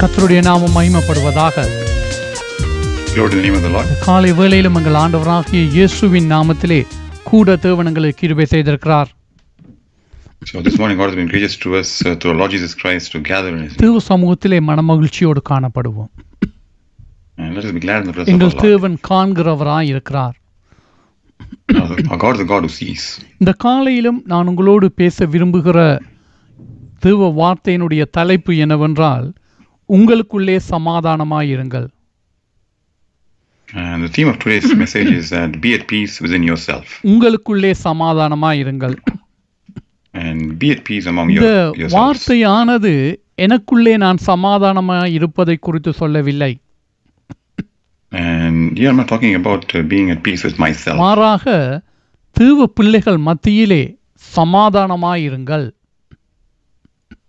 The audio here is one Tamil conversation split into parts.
கர்த்தருடைய நாமம் மகிமைப்படுவதாக. காலை வேளையிலும் எங்கள் ஆண்டவராகிய இயேசுவின் நாமத்திலே கூட தேவனங்களுக்கு கிருபை செய்திருக்கிறார் So this morning, God has been gracious to us uh, through our Lord Jesus Christ to gather in His name. தேவ சமூகத்திலே மனமகிழ்ச்சியோடு காணப்படுவோம் And let us be glad in the presence of எங்கள். தேவன் காண்கிறவராய் இருக்கிறார் Our our God is the God who sees. இந்த காலையிலும் நான் உங்களோடு பேச விரும்புகிற தேவ வார்த்தையினுடைய தலைப்பு என்னவென்றால் உங்களுக்குள்ளே சமாதானமாயிருங்கள் And the theme of today's message is that be at peace within yourself உங்களுக்குள்ளே சமாதானமாயிருங்கள் and be at peace among இந்த your, yourselves. வார்த்தையானது எனக்குள்ளே நான் சமாதானமாய் இருப்பதை குறித்து சொல்லவில்லை And here I'm not talking about uh, being at peace with myself. மாறாக தீவ பிள்ளைகள் மத்தியிலே சமாதானமாயிருங்கள்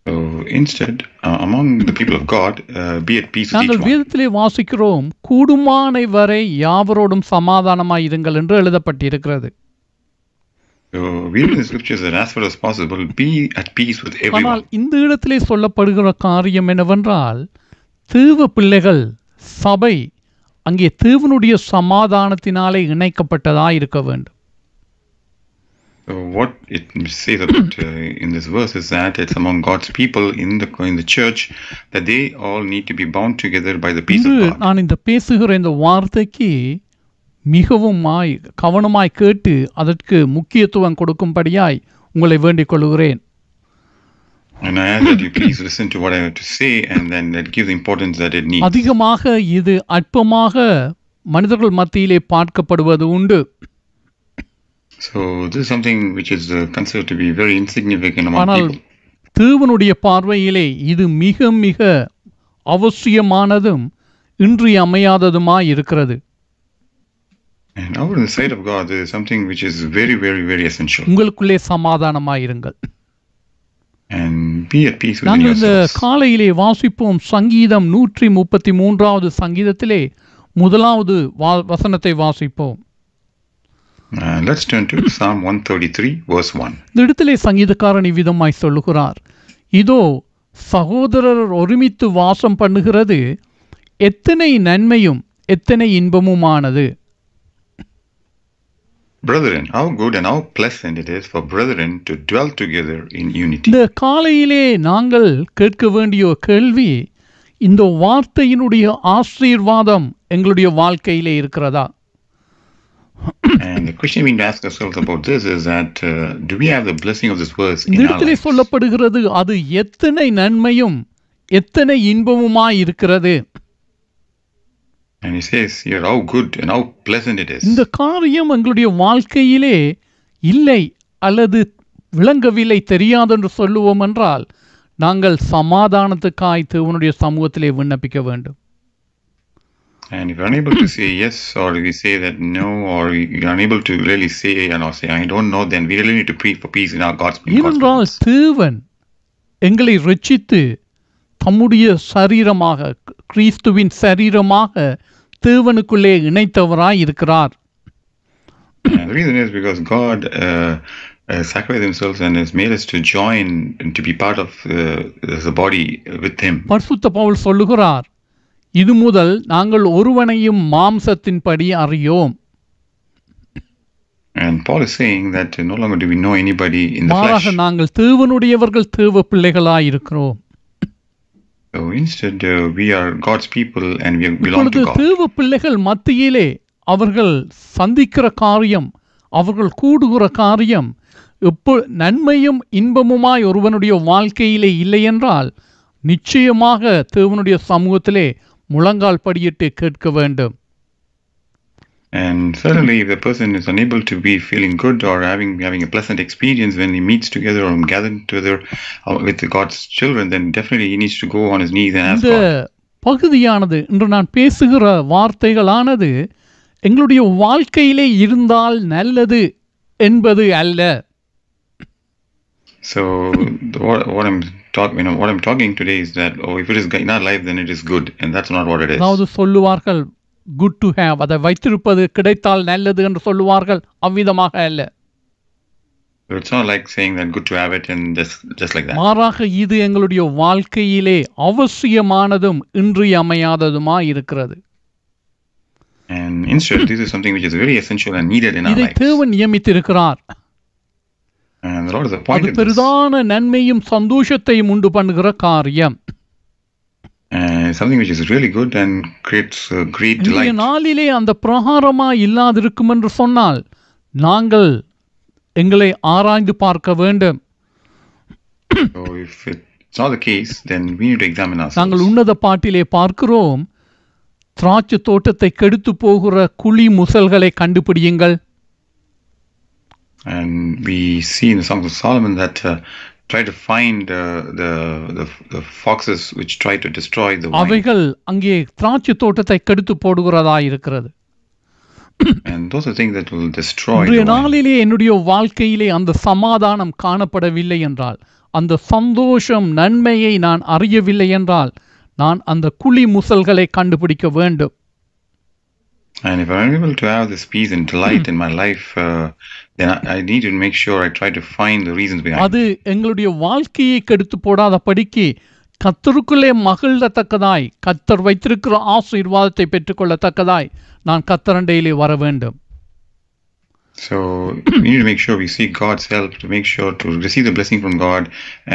So instead, uh, among the people of God, uh, be at peace with each நாங்கள் one. வேதத்திலே வாசிக்கிறோம் கூடுமானை வரை யாவரோடும் சமாதானமாயிருங்கள் என்று எழுதப்பட்டிருக்கிறது So we read in the scriptures that as far as possible, be at peace with ஆனால் everyone. இந்த இடத்திலே சொல்லப்படுகிற காரியம் என்னவென்றால் தீவ பிள்ளைகள் சபை அங்கே தீவனுடைய சமாதானத்தினாலே இணைக்கப்பட்டதா இருக்க வேண்டும் what it says about uh, in this verse is that it's among God's people in the in the church that they all need to be bound together by the peace இன்று of God. நான் இந்த பேசுகிற இந்த வார்த்தைக்கு மிகவும் மாய் கவனமாய் கேட்டு அதற்கு முக்கியத்துவம் கொடுக்கும்படியாய் உங்களை வேண்டிக் கொள்கிறேன் And I ask that you please listen to what I have to say and then that give the importance that it needs. அதிகமாக இது அற்பமாக மனிதர்கள் மத்தியிலே பார்க்கப்படுவது உண்டு So this is something which is uh, considered to be very insignificant among ஆனால் people. தேவனுடைய பார்வையிலே இது மிக மிக அவசியமானதும் இன்றியமையாததுமாய் இருக்கிறது And over in the sight of God, there is something which is very, very, very essential. உங்களுக்குள்ளே சமாதானமாயிருங்கள் And be at peace within நாங்கள் இந்த. காலையிலே வாசிப்போம் சங்கீதம் நூற்றி முப்பத்தி மூன்றாவது சங்கீதத்திலே முதலாவது வசனத்தை வாசிப்போம் Uh, let's turn to Psalm 133, verse 1. இந்த இடத்திலே சங்கீதக்காரன் இவ்விதமாய் சொல்லுகிறார் இதோ சகோதரர் ஒருமித்து வாசம் பண்ணுகிறது எத்தனை நன்மையும் எத்தனை இன்பமுமானது Brethren, how good and how pleasant it is for brethren to dwell together in unity. இந்த காலையிலே நாங்கள் கேட்க வேண்டிய கேள்வி இந்த வார்த்தையினுடைய ஆசீர்வாதம் எங்களுடைய வாழ்க்கையிலே இருக்கிறதா And the question we need to ask ourselves about this is that uh, do we have the blessing of this verse in our lives? சொல்லப்படுகிறது அது எத்தனை நன்மையும் எத்தனை இன்பமுமாய் இருக்கிறது And he says here how good and how pleasant it is. இந்த காரியம் எங்களுடைய வாழ்க்கையிலே இல்லை அல்லது விளங்கவில்லை தெரியாதென்று சொல்லுவோம் என்றால் நாங்கள் சமாதானத்துக்காய் தேவனுடைய சமூகத்திலே விண்ணப்பிக்க வேண்டும் And if you're unable to say yes, or if you say that no, or you're unable to really say and or say I don't know, then we really need to pray for peace in our God's, in God's ஏனென்றால் presence. தேவன் எங்களை ரட்சித்து தம்முடைய சரீரமாக கிறிஸ்துவின் சரீரமாக தேவனுக்குள்ளே இணைத்தவராய் இருக்கிறார் And the reason is because God uh, uh, sacrificed Himself and has made us to join and to be part of uh, as a body with Him. பரிசுத்த பவுல் சொல்லுகிறார் இது முதல் நாங்கள் ஒருவனையும் மாம்சத்தின்படி அறியோம் And Paul is saying that no longer do we know anybody in the மாறாக flesh. நாங்கள் தேவனுடையவர்கள் தேவ பிள்ளைகளாய் இருக்கிறோம் So instead, uh, we are God's people and we belong இப்பொழுது to God. தேவ பிள்ளைகள் மத்தியிலே அவர்கள் சந்திக்கிற காரியம் அவர்கள் கூடுகிற காரியம் எப்போ நன்மையும் இன்பமுமாய் ஒருவனுடைய வாழ்க்கையிலே இல்லை என்றால் நிச்சயமாக தேவனுடைய சமூகத்திலே முழங்கால் படியிட்டு கேட்க வேண்டும் And certainly, if the person is unable to be feeling good or having having a pleasant experience when he meets together or gathered together uh, with God's children, then definitely he needs to go on his knees and ask God. பகுதியானது இன்று நான் பேசுகிற வார்த்தைகளானது எங்களுடைய வாழ்க்கையிலே இருந்தால் நல்லது என்பது அல்ல So what, what I'm talking, you know, what I'm talking today is that oh, if it is in our life, then it is good, and that's not what it is. அதாவது சொல்லுவார்கள் குட் டு ஹேவ் அதை வைத்திருப்பது கிடைத்தால் நல்லது என்று சொல்லுவார்கள் அவ்விதமாக அல்ல It's not like saying that good to have it and just just like that. மாறாக இது எங்களுடைய வாழ்க்கையிலே அவசியமானதும் இன்றியமையாததுமாய் இருக்கிறது And instead, this is something which is very essential and needed in our இதை lives. தேவன் நியமித்திருக்கிறார் And the Lord has அது. பெரிதான நன்மையும் சந்தோஷத்தையும் உண்டு பண்ணுகிற காரியம் something which is really good and creates great இன்றைய delight. நாளிலே அந்த பிரகாரமா இல்லாதிருக்கும் என்று சொன்னால் நாங்கள் எங்களை ஆராய்ந்து பார்க்க வேண்டும் So if it's not the case, then we need to examine நாங்கள். உன்னத பாட்டிலே பார்க்கிறோம் திராட்சை தோட்டத்தை கெடுத்து போகிற குழி முசல்களை கண்டுபிடியுங்கள் And we see in the Songs of Solomon that uh, try to find uh, the, the the foxes which try to destroy the wine. அவைகள் அங்கே திராட்சை தோட்டத்தை கெடுத்து போடுகிறதா இருக்கிறது And those are things that will destroy இன்றைய. நாளிலே என்னுடைய வாழ்க்கையிலே அந்த சமாதானம் காணப்படவில்லை என்றால் அந்த சந்தோஷம் நன்மையை நான் அறியவில்லை என்றால் நான் அந்த குழி முசல்களை கண்டுபிடிக்க வேண்டும் And if I'm able to have this peace and delight in my life, uh, then I, I need to make sure I try to find the reasons behind it. அது எங்களுடைய வாழ்க்கையை கெடுத்து போடாத படிக்கு கத்தருக்குள்ளே மகிழத்தக்கதாய் கத்தர் வைத்திருக்கிற ஆசீர்வாதத்தை பெற்றுக்கொள்ளத்தக்கதாய் நான் கத்தரண்டையிலே வர வேண்டும் So we need to make sure we seek God's help to make sure to receive the blessing from God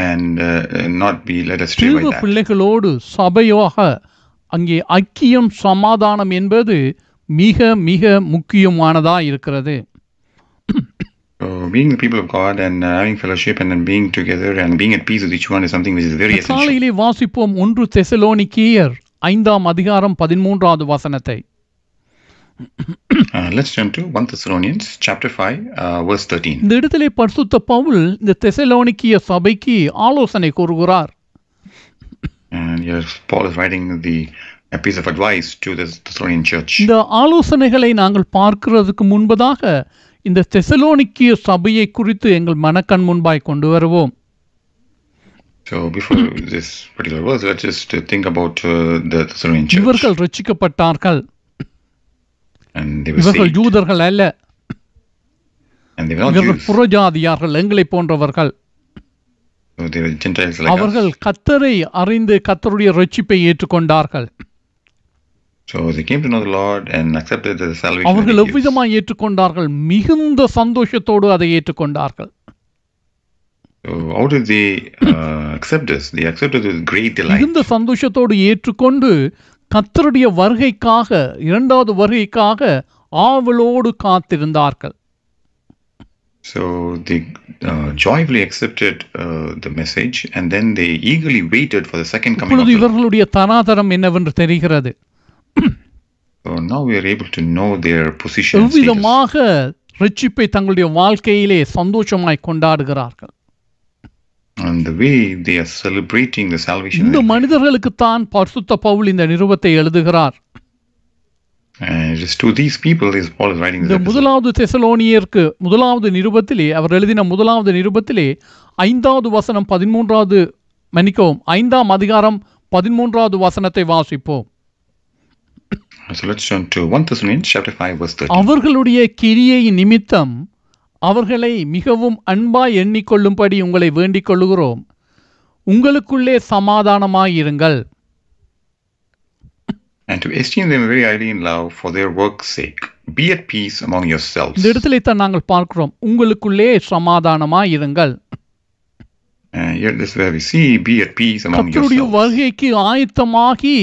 and uh, not be led astray by தேவ that. பிள்ளைகளோடு சபையாக அங்கே ஐக்கியம் சமாதானம் என்பது மிக மிக முக்கியமானதா இருக்கிறது So being the people of God and uh, having fellowship and then being together and being at peace with each one is something which is very essential. காலையிலே வாசிப்போம் ஒன்று தெசலோனிக்கேயர் ஐந்தாம் அதிகாரம் பதிமூன்றாவது வசனத்தை Uh, let's turn to 1 Thessalonians chapter 5, uh, verse 13. இந்த இடத்திலே பரிசுத்த பவுல் இந்த தெசலோனிக்கிய சபைக்கு ஆலோசனை கூறுகிறார் And here Paul is writing the a piece of advice to the Thessalonian church. இந்த ஆலோசனைகளை நாங்கள் பார்க்கிறதுக்கு முன்பதாக இந்த தெசலோனிக்கிய சபையை குறித்து எங்கள் மனக்கண் முன்பாய் கொண்டு வருவோம் So before this particular verse, let's just uh, think about uh, the Thessalonian church. இவர்கள் ரட்சிக்கப்பட்டார்கள் And they were இவர்கள். யூதர்கள் அல்ல And they were not இவர்கள். புறஜாதியார்கள் எங்களை போன்றவர்கள். அவர்கள் கத்தரை அறிந்து கத்தருடைய ரட்சிப்பை ஏற்றுக்கொண்டார்கள் அவர்கள். எவ்விதமாய் ஏற்றுக்கொண்டார்கள் மிகுந்த சந்தோஷத்தோடு அதை ஏற்றுக்கொண்டார்கள் uh. மிகுந்த சந்தோஷத்தோடு ஏற்றுக்கொண்டு கத்தருடைய வருகைக்காக இரண்டாவது வருகைக்காக ஆவலோடு காத்திருந்தார்கள் So they uh, joyfully accepted uh, the message and then they eagerly waited for the second coming of இப்பொழுது the Lord. இவர்களுடைய தராதரம் என்னவென்று தெரிகிறது So now we are able to know their position. and status. எவ்விதமாக ரட்சிப்பை தங்களுடைய வாழ்க்கையிலே சந்தோஷமாய் கொண்டாடுகிறார்கள் And the way they are celebrating the salvation. இந்த மனிதர்களுக்குத்தான் பரிசுத்த பவுல் இந்த நிருபத்தை எழுதுகிறார் And is to these people is Paul is writing this இந்த epistle. முதலாவது தெசலோனியருக்கு முதலாவது நிருபத்திலே அவர் எழுதின முதலாவது நிருபத்திலே ஐந்தாவது வசனம் பதிமூன்றாவது மன்னிக்கவும் ஐந்தாம் அதிகாரம் பதிமூன்றாவது வசனத்தை வாசிப்போம் அவர்களுடைய கிரியை நிமித்தம் அவர்களை மிகவும் அன்பாய் எண்ணிக்கொள்ளும்படி உங்களை வேண்டிக் கொள்ளுகிறோம் உங்களுக்குள்ளே சமாதானமாயிருங்கள் And to esteem them very highly in love for their work's sake. Be at peace among yourselves. இந்த இடத்திலே தான் நாங்கள் பார்க்கிறோம் உங்களுக்குள்ளே கர்த்தருடைய yourselves. வருகைக்கு ஆயத்தமாகி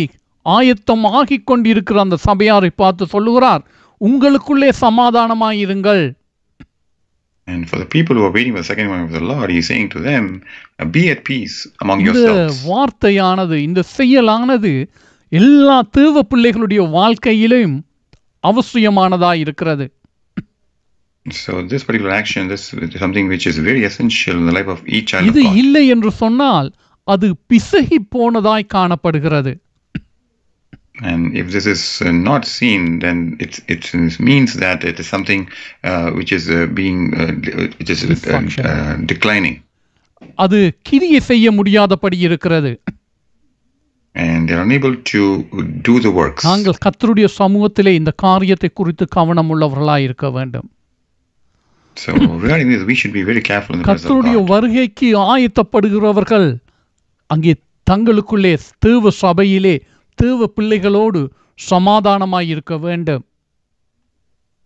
ஆயத்தமாகி கொண்டிருக்கிற அந்த சபையாரை பார்த்து சொல்லுகிறார் உங்களுக்குள்ளே சமாதானமாயிருங்கள் And for the people who are waiting for the second coming of the Lord, he's saying to them, uh, be at peace among இந்த yourselves. வார்த்தையானது இந்த செயலானது எல்லா தேவ பிள்ளைகளுடைய வாழ்க்கையிலும் அவசியமானதா இருக்கிறது So this particular action, this is something which is very essential in the life of each child இது. இல்லை என்று சொன்னால் அது பிசகி போனதாய் காணப்படுகிறது And if this is uh, not seen, then it it means that it is something uh, which is uh, being uh, de- which is uh, Dysfunction. uh, declining, அது கிரியை செய்ய முடியாதபடி இருக்கிறது and they're unable to do the works. நாங்கள் கர்த்தருடைய சமூகத்திலே இந்த காரியத்தை குறித்து கவனம் உள்ளவர்களாய் இருக்க வேண்டும் So regarding this, we should be very careful in the presence of கர்த்தருடைய God. வருகைக்கு ஆயத்தப்படுகிறவர்கள் அங்கே தங்களுக்குள்ளே தேவ சபையிலே தேவ பிள்ளைகளோடு சமாதானமாய் இருக்க வேண்டும்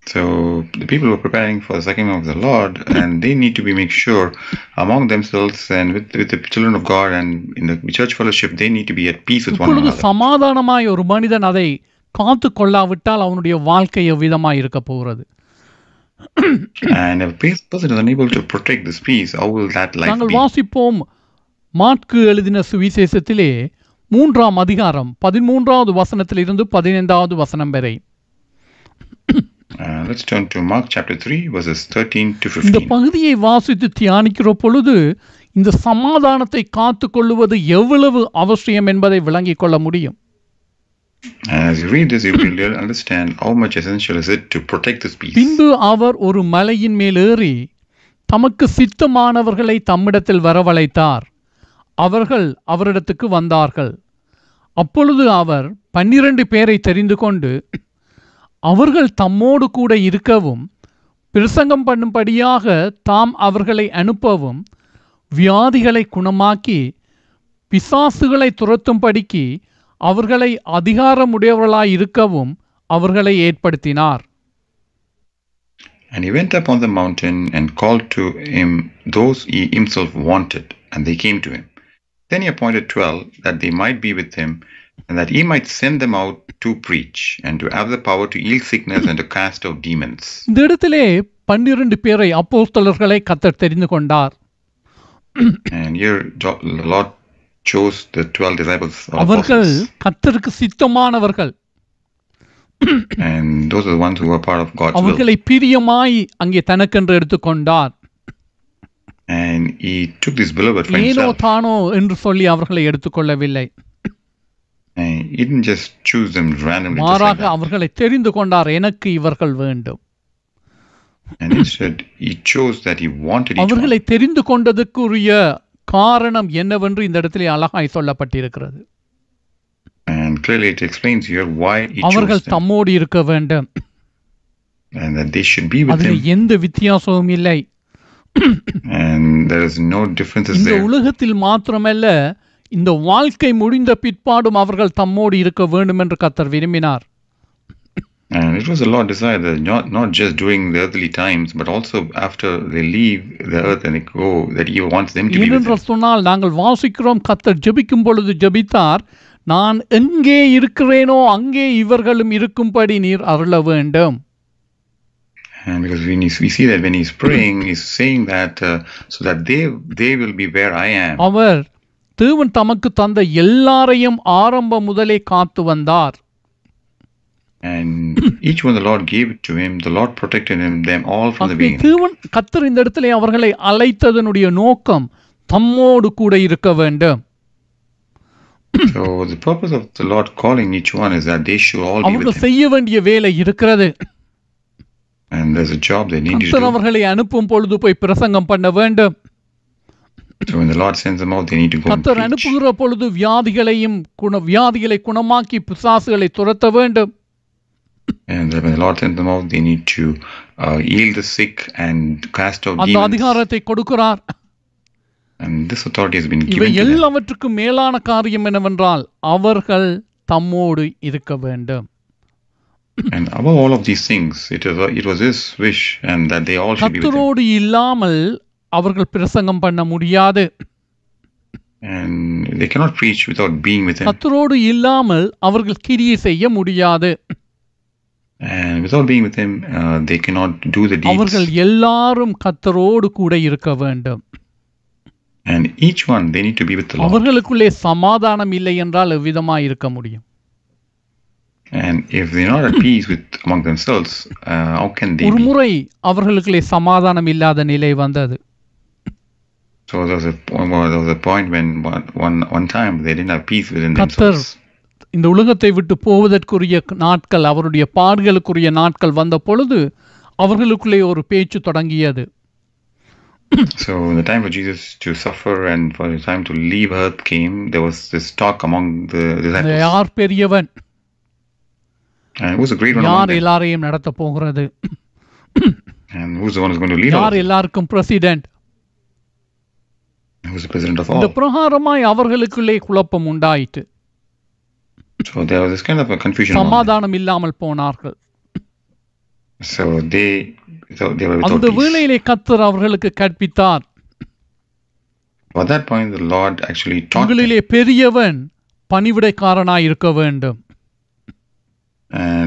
So the people who are preparing for the second coming of the Lord, and they need to be make sure among themselves and with, with the children of God and in the church fellowship, they need to be at peace with one another. சமாதானமாய் ஒரு மனிதன் அதை காத்து கொள்ளாவிட்டால் அவனுடைய வாழ்க்கை எவ்விதமாய் இருக்க போகிறது And if a pe- person is unable to protect this peace, how will that life நாங்கள் be? வாசிப்போம் மாற்கு எழுதின சுவிசேஷத்திலே மூன்றாம் அதிகாரம் பதிமூன்றாவது வசனத்திலிருந்து பதினைந்தாவது வசனம் வரை Uh, let's turn to Mark chapter 3, verses 13 to இந்த 15. பகுதியை வாசித்து தியானிக்கிற பொழுது இந்த சமாதானத்தை காத்து கொள்ளுவது எவ்வளவு அவசியம் என்பதை விளங்கிக் கொள்ள முடியும் And as you read this, you will really understand how much essential is it to protect this peace. பின்பு அவர் ஒரு மலையின் மேல் ஏறி தமக்கு சித்தமானவர்களை தம்மிடத்தில் வரவழைத்தார் அவர்கள் அவரிடத்துக்கு வந்தார்கள் அப்பொழுது அவர் பன்னிரண்டு பேரை தெரிந்து கொண்டு அவர்கள் தம்மோடு கூட இருக்கவும் பிரசங்கம் பண்ணும்படியாக தாம் அவர்களை அனுப்பவும் வியாதிகளை குணமாக்கி பிசாசுகளை துரத்தும்படிக்கு அவர்களை அதிகாரமுடையவர்களாய் இருக்கவும் அவர்களை ஏற்படுத்தினார் And he went up on the mountain and called to him those he himself wanted, and they came to him. Then he appointed twelve, that they might be with him, and that he might send them out to preach, and to have the power to heal sickness and to cast out demons. இந்த இடத்திலே பன்னிரண்டு பேரை அப்போஸ்தலர்களை கத்தர் தெரிந்து கொண்டார் And here Jo- the Lord chose the twelve disciples or அவர்கள் apostles, கத்தருக்கு சித்தமானவர்கள் and those are the ones who were part of God's will. அவர்களை பிரியமாய் அங்கே தனக்கென்று எடுத்துக்கொண்டார் And he took this beloved for ஏனோ himself. தானோ என்று சொல்லி அவர்களை எடுத்துக்கொள்ளவில்லை And he didn't just choose them randomly. Just like மாறாக that. அவர்களை தெரிந்து கொண்டார் எனக்கு இவர்கள் வேண்டும் And instead, he chose that he wanted each one. அவர்களை தெரிந்து கொண்டதற்குரிய காரணம் என்னவென்று இந்த இடத்திலே அழகாய் சொல்லப்பட்டிருக்கிறது And clearly it explains here why he அவர்கள் chose them. தம்மோடு இருக்க வேண்டும் And that they should be with அதில் him. எந்த வித்தியாசமும் இல்லை இந்த there. உலகத்தில் மாத்திரமல்ல இந்த வாழ்க்கை முடிந்த பிற்பாடும் அவர்கள் தம்மோடு இருக்க வேண்டும் என்று கத்தர் விரும்பினார் And it was the Lord desire that not, not just during the earthly times, but also after they leave the earth and they go, that he wants them to be with ஏனென்று him. சொன்னால் நாங்கள் வாசிக்கிறோம் கத்தர் ஜெபிக்கும் பொழுது ஜெபித்தார் நான் எங்கே இருக்கிறேனோ அங்கே இவர்களும் இருக்கும்படி நீர் அருள வேண்டும் And because when he, we see that when he's praying, he's saying that uh, so that they they will be where I am. அவர் தேவன் தமக்கு தந்த எல்லாரையும் ஆரம்பம் முதலே காத்து வந்தார் And each one the Lord gave it to him. The Lord protected him, them all from the ஆகவே beginning. தேவன் கத்தர் இந்த இடத்திலே அவர்களை அழைத்ததனுடைய நோக்கம் தம்மோடு கூட இருக்க வேண்டும் So the purpose of the Lord calling each one is that they should all be அவர்கள் with him. செய்ய வேண்டிய வேலை இருக்கிறது do. அவர்களை அனுப்பும் பொழுது போய் பிரசங்கம் பண்ண வேண்டும் So when the Lord sends them out, they need to go கத்தர். அனுப்புகிற பொழுது வியாதிகளையும் குண வியாதிகளை குணமாக்கி பிசாசுகளை துரத்த வேண்டும் And when the Lord sends them out, they need to uh, heal the sick and cast out அந்த. அதிகாரத்தை கொடுக்கிறார் And this authority has been இவை given to them. எல்லாவற்றுக்கும் மேலான காரியம் என்னவென்றால் அவர்கள் தம்மோடு இருக்க வேண்டும் And above all of these things, it was, it was His wish and that they all should be with Him. இல்லாமல் அவர்கள் பிரசங்கம் பண்ண முடியாது And they cannot preach without being with Him. கத்தரோடு இல்லாமல் அவர்கள் கிரியை செய்ய முடியாது And without being with Him, uh, they cannot do the அவர்கள் deeds. எல்லாரும் கத்தரோடு கூட இருக்க வேண்டும் And each one, they need to be with the Lord. அவர்களுக்குள்ளே சமாதானம் இல்லை என்றால் எவ்விதமாய் இருக்க முடியும் ஒரு be? முறை அவர்களுக்குள்ளே சமாதானம் இல்லாத நிலை வந்தது So there was a point, well, there was a point when one, one, one time they didn't have peace within கத்தர் themselves. இந்த உலகத்தை விட்டு போவதற்குரிய நாட்கள் அவருடைய பாடுகளுக்குரிய நாட்கள் வந்த பொழுது அவர்களுக்குள்ளே ஒரு பேச்சு தொடங்கியது So when the time for Jesus to suffer and for the time to leave earth came, there was this talk among the disciples. யார் பெரியவன் யார். எல்லாரையும் நடத்த போகிறது And who's the one who's going to lead all? யார்? எல்லாருக்கும் பிரசிடென்ட் இந்த? பிரகாரமாய் அவர்களுக்குள்ளே குழப்பம் உண்டாயிற்று So there was this kind of a confusion. among them. சமாதானம் இல்லாமல் போனார்கள் So they, so they were without அந்த. வேளையிலே கத்தர் அவர்களுக்கு கற்பித்தார் At that point, the Lord actually taught them. உங்களிலே பெரியவன் பணிவிடைக்காரனாய் இருக்க வேண்டும்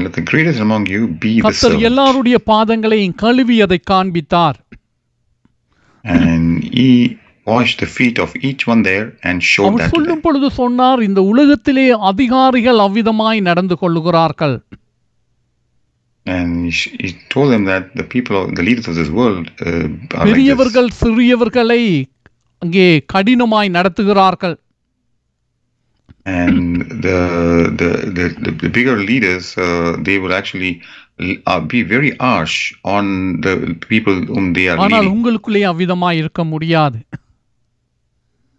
let the greatest among you be the கத்தர் servant. எல்லாருடைய பாதங்களையும் கழுவி அதை காண்பித்தார் And he washed the feet of each one there and showed our that to them. சொல்லும் பொழுது சொன்னார் இந்த உலகத்திலே அதிகாரிகள் அவ்விதமாய் நடந்து கொள்ளுகிறார்கள் And he, sh- he told them that the people, of, the leaders of this world, uh, are like this. பெரியவர்கள் சிறியவர்களை அங்கே கடினமாய் நடத்துகிறார்கள் And the the the, the, the bigger leaders, uh, they will actually uh, be very harsh on the people whom they are ஆனால் leading. உங்களுக்குள்ளே அவ்விதமாய் இருக்க முடியாது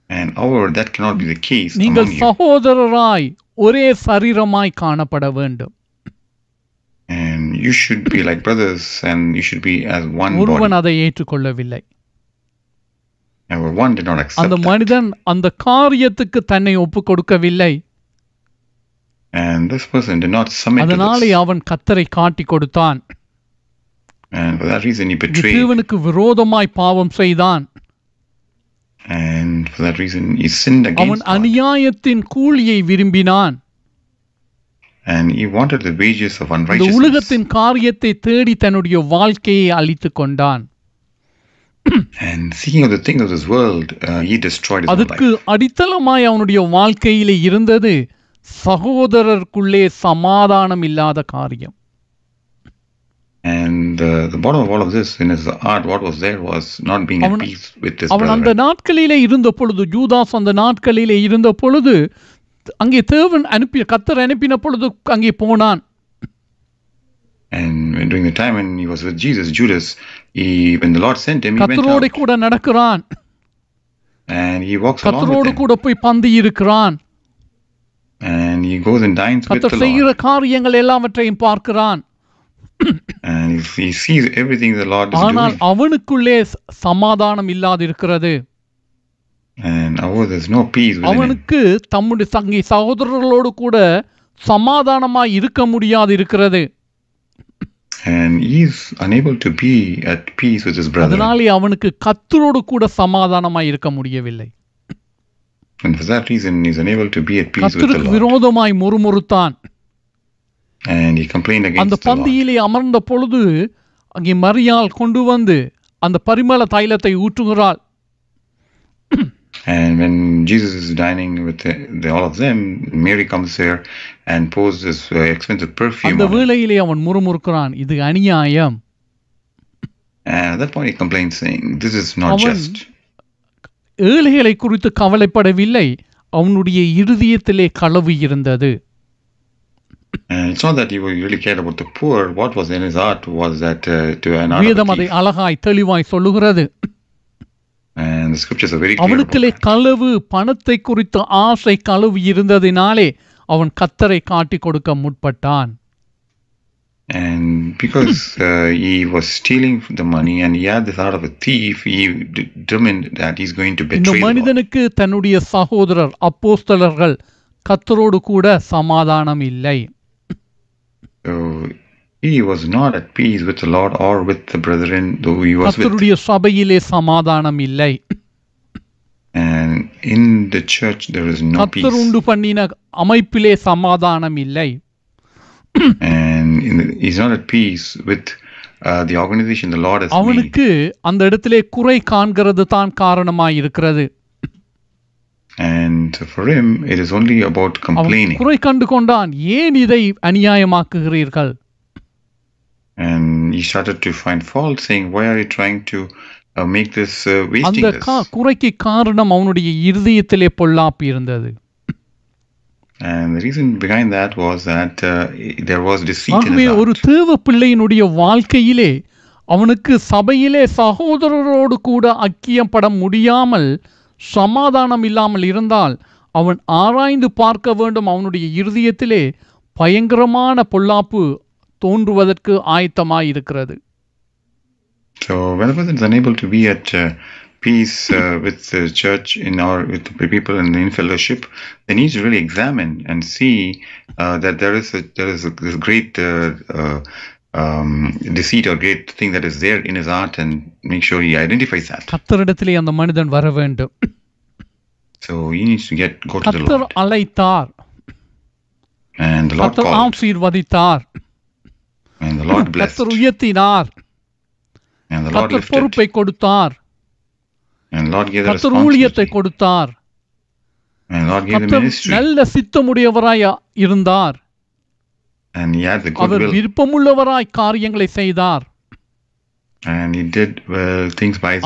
And however, that cannot be the case நீங்கள் among you. சகோதரராய் ஒரே சரீரமாய் காணப்பட வேண்டும் And you should be like brothers, and you should be as one ஒருவன் body. அதை ஏற்றுக்கொள்ளவில்லை அந்த. மனிதன் அந்த காரியத்துக்கு தன்னை ஒப்பு கொடுக்கவில்லை And this person did not submit to அதனாலே. அவன் கத்தரை காட்டி கொடுத்தான் And for that reason, he இங்கு betrayed. தேவனுக்கு விரோதமாய் பாவம் செய்தான் And for that reason, he sinned அவன். அநியாயத்தின் கூலியை விரும்பினான் And he wanted the wages of இந்த unrighteousness. உலகத்தின் காரியத்தை தேடி தன்னுடைய வாழ்க்கையை அழித்துக் கொண்டான் And seeking of the things of this world, uh, he destroyed his own அதற்கு life. அடித்தளமாய் அவனுடைய வாழ்க்கையிலே இருந்தது சகோதரருக்குள்ளே சமாதானம் இல்லாத காரியம் And uh, the bottom of all of this, in his heart, what was there was not being at peace with his அவன் அந்த. நாட்களிலே இருந்த பொழுது ஜூதாஸ் அந்த நாட்களிலே இருந்த பொழுது அங்கே தேவன் அனுப்பி கத்தர் அனுப்பின பொழுது அங்கே போனான் And when, during the time when he was with Jesus, Judas, he, when the Lord sent him, he went கத்தரோடு out கூட நடக்கிறான் and he walks along with கத்தரோடு him. கூட போய் பந்தி இருக்கிறான் And he goes and dines with கத்தர் the செய்கிற Lord. காரியங்கள் எல்லாவற்றையும் பார்க்கிறான் And he, he sees everything the Lord is ஆனால் doing. அவனுக்குள்ளே ச- சமாதானம் இல்லாதிருக்கிறது And oh, there's no peace within him. அவனுக்கு தம்முடைய தங்கை சகோதரர்களோடு கூட சமாதானமாய் இருக்க முடியாது இருக்கிறது அதனாலே அவனுக்கு கத்தரோடு கூட சமாதானமாய் இருக்க முடியவில்லை And for that reason, he's unable to be at peace with the கத்தருக்கு Lord. விரோதமாய் முறுமுறுத்தான் And he complained அந்த against the Lord. பந்தியிலே அமர்ந்த பொழுது அங்கே மரியாள் கொண்டு வந்து அந்த பரிமள தைலத்தை ஊற்றுகிறாள் And when Jesus is dining with the, the, all of them, Mary comes there and pours this uh, expensive perfume. அந்த On him. வேளையிலே அவன் முறுமுறுக்கிறான் இது அநியாயம் And at that point, he complains, saying, This is not அவன் just. ஏழைகளை குறித்து கவலைப்படவில்லை அவனுடைய இருதயத்திலே களவு இருந்தது And it's not that he really cared about the poor. What was in his heart was that uh, to an out of வேதம் a அதை thief. அழகாய் தெளிவாய் சொல்லுகிறது And the scriptures are very clear. About அவனுக்குள்ளே that. களவு பணத்தை குறித்த ஆசை களவு இருந்ததினாலே அவன் கத்தரை காட்டி கொடுக்க முற்பட்டான் And because uh, he was stealing the money and he had the heart of a thief, he determined that he's going to betray the. மனிதனுக்கு தன்னுடைய சகோதரர் அப்போஸ்தலர்கள் கத்தரோடு கூட சமாதானம் இல்லை So he was not at peace with the Lord or with the brethren, though he was with. கத்தருடைய சபையிலே சமாதானம் இல்லை And in the church, there is no peace. கத்தர் உண்டு பண்ணின அமைப்பிலே சமாதானம் இல்லை And in the, he's not at peace with uh, the organization the Lord has made. அவனுக்கு அந்த இடத்திலே குறை காண்கிறது தான் காரணமாய் இருக்கிறது And for him, it is only about அவன் complaining. குறை கண்டு கொண்டான் ஏன் இதை அநியாயமாக்குகிறீர்கள் And he started to find fault, saying, Why are you trying to uh, uh, அந்த குறைக்கு காரணம் அவனுடைய இருதயத்திலே பொல்லாப்பு இருந்தது. And the reason behind that was that uh, there was deceit in ஆகவே his ஒரு. தேவ பிள்ளையினுடைய வாழ்க்கையிலே அவனுக்கு சபையிலே சகோதரரோடு கூட ஐக்கியப்பட முடியாமல் சமாதானம் இல்லாமல் இருந்தால் அவன் ஆராய்ந்து பார்க்க வேண்டும் அவனுடைய இருதயத்திலே பயங்கரமான பொல்லாப்பு தோன்றுவதற்கு ஆயத்தமாய் இருக்கிறது So when a person is unable to be at uh, peace uh, with the church in our with the people and in fellowship, they need to really examine and see uh, that there is a there is a this great uh, uh, um, deceit or great thing that is there in his heart, and make sure he identifies that. கத்தரிடத்திலே அந்த மனிதன் வர வேண்டும் So he needs to get go to the கத்தர் Lord, அழைத்தார் and the Lord கத்தர் called, ஆசீர்வதித்தார் and the Lord blessed, கத்தர் உயர்த்தினார் and the Lord கத்தர் பொறுப்பை கொடுத்தார் கத்தர் ஊழியத்தை கொடுத்தார் நல்ல சித்தமுடையவராய் இருந்தார் அவர். விருப்பமுள்ளவராய் காரியங்களை செய்தார்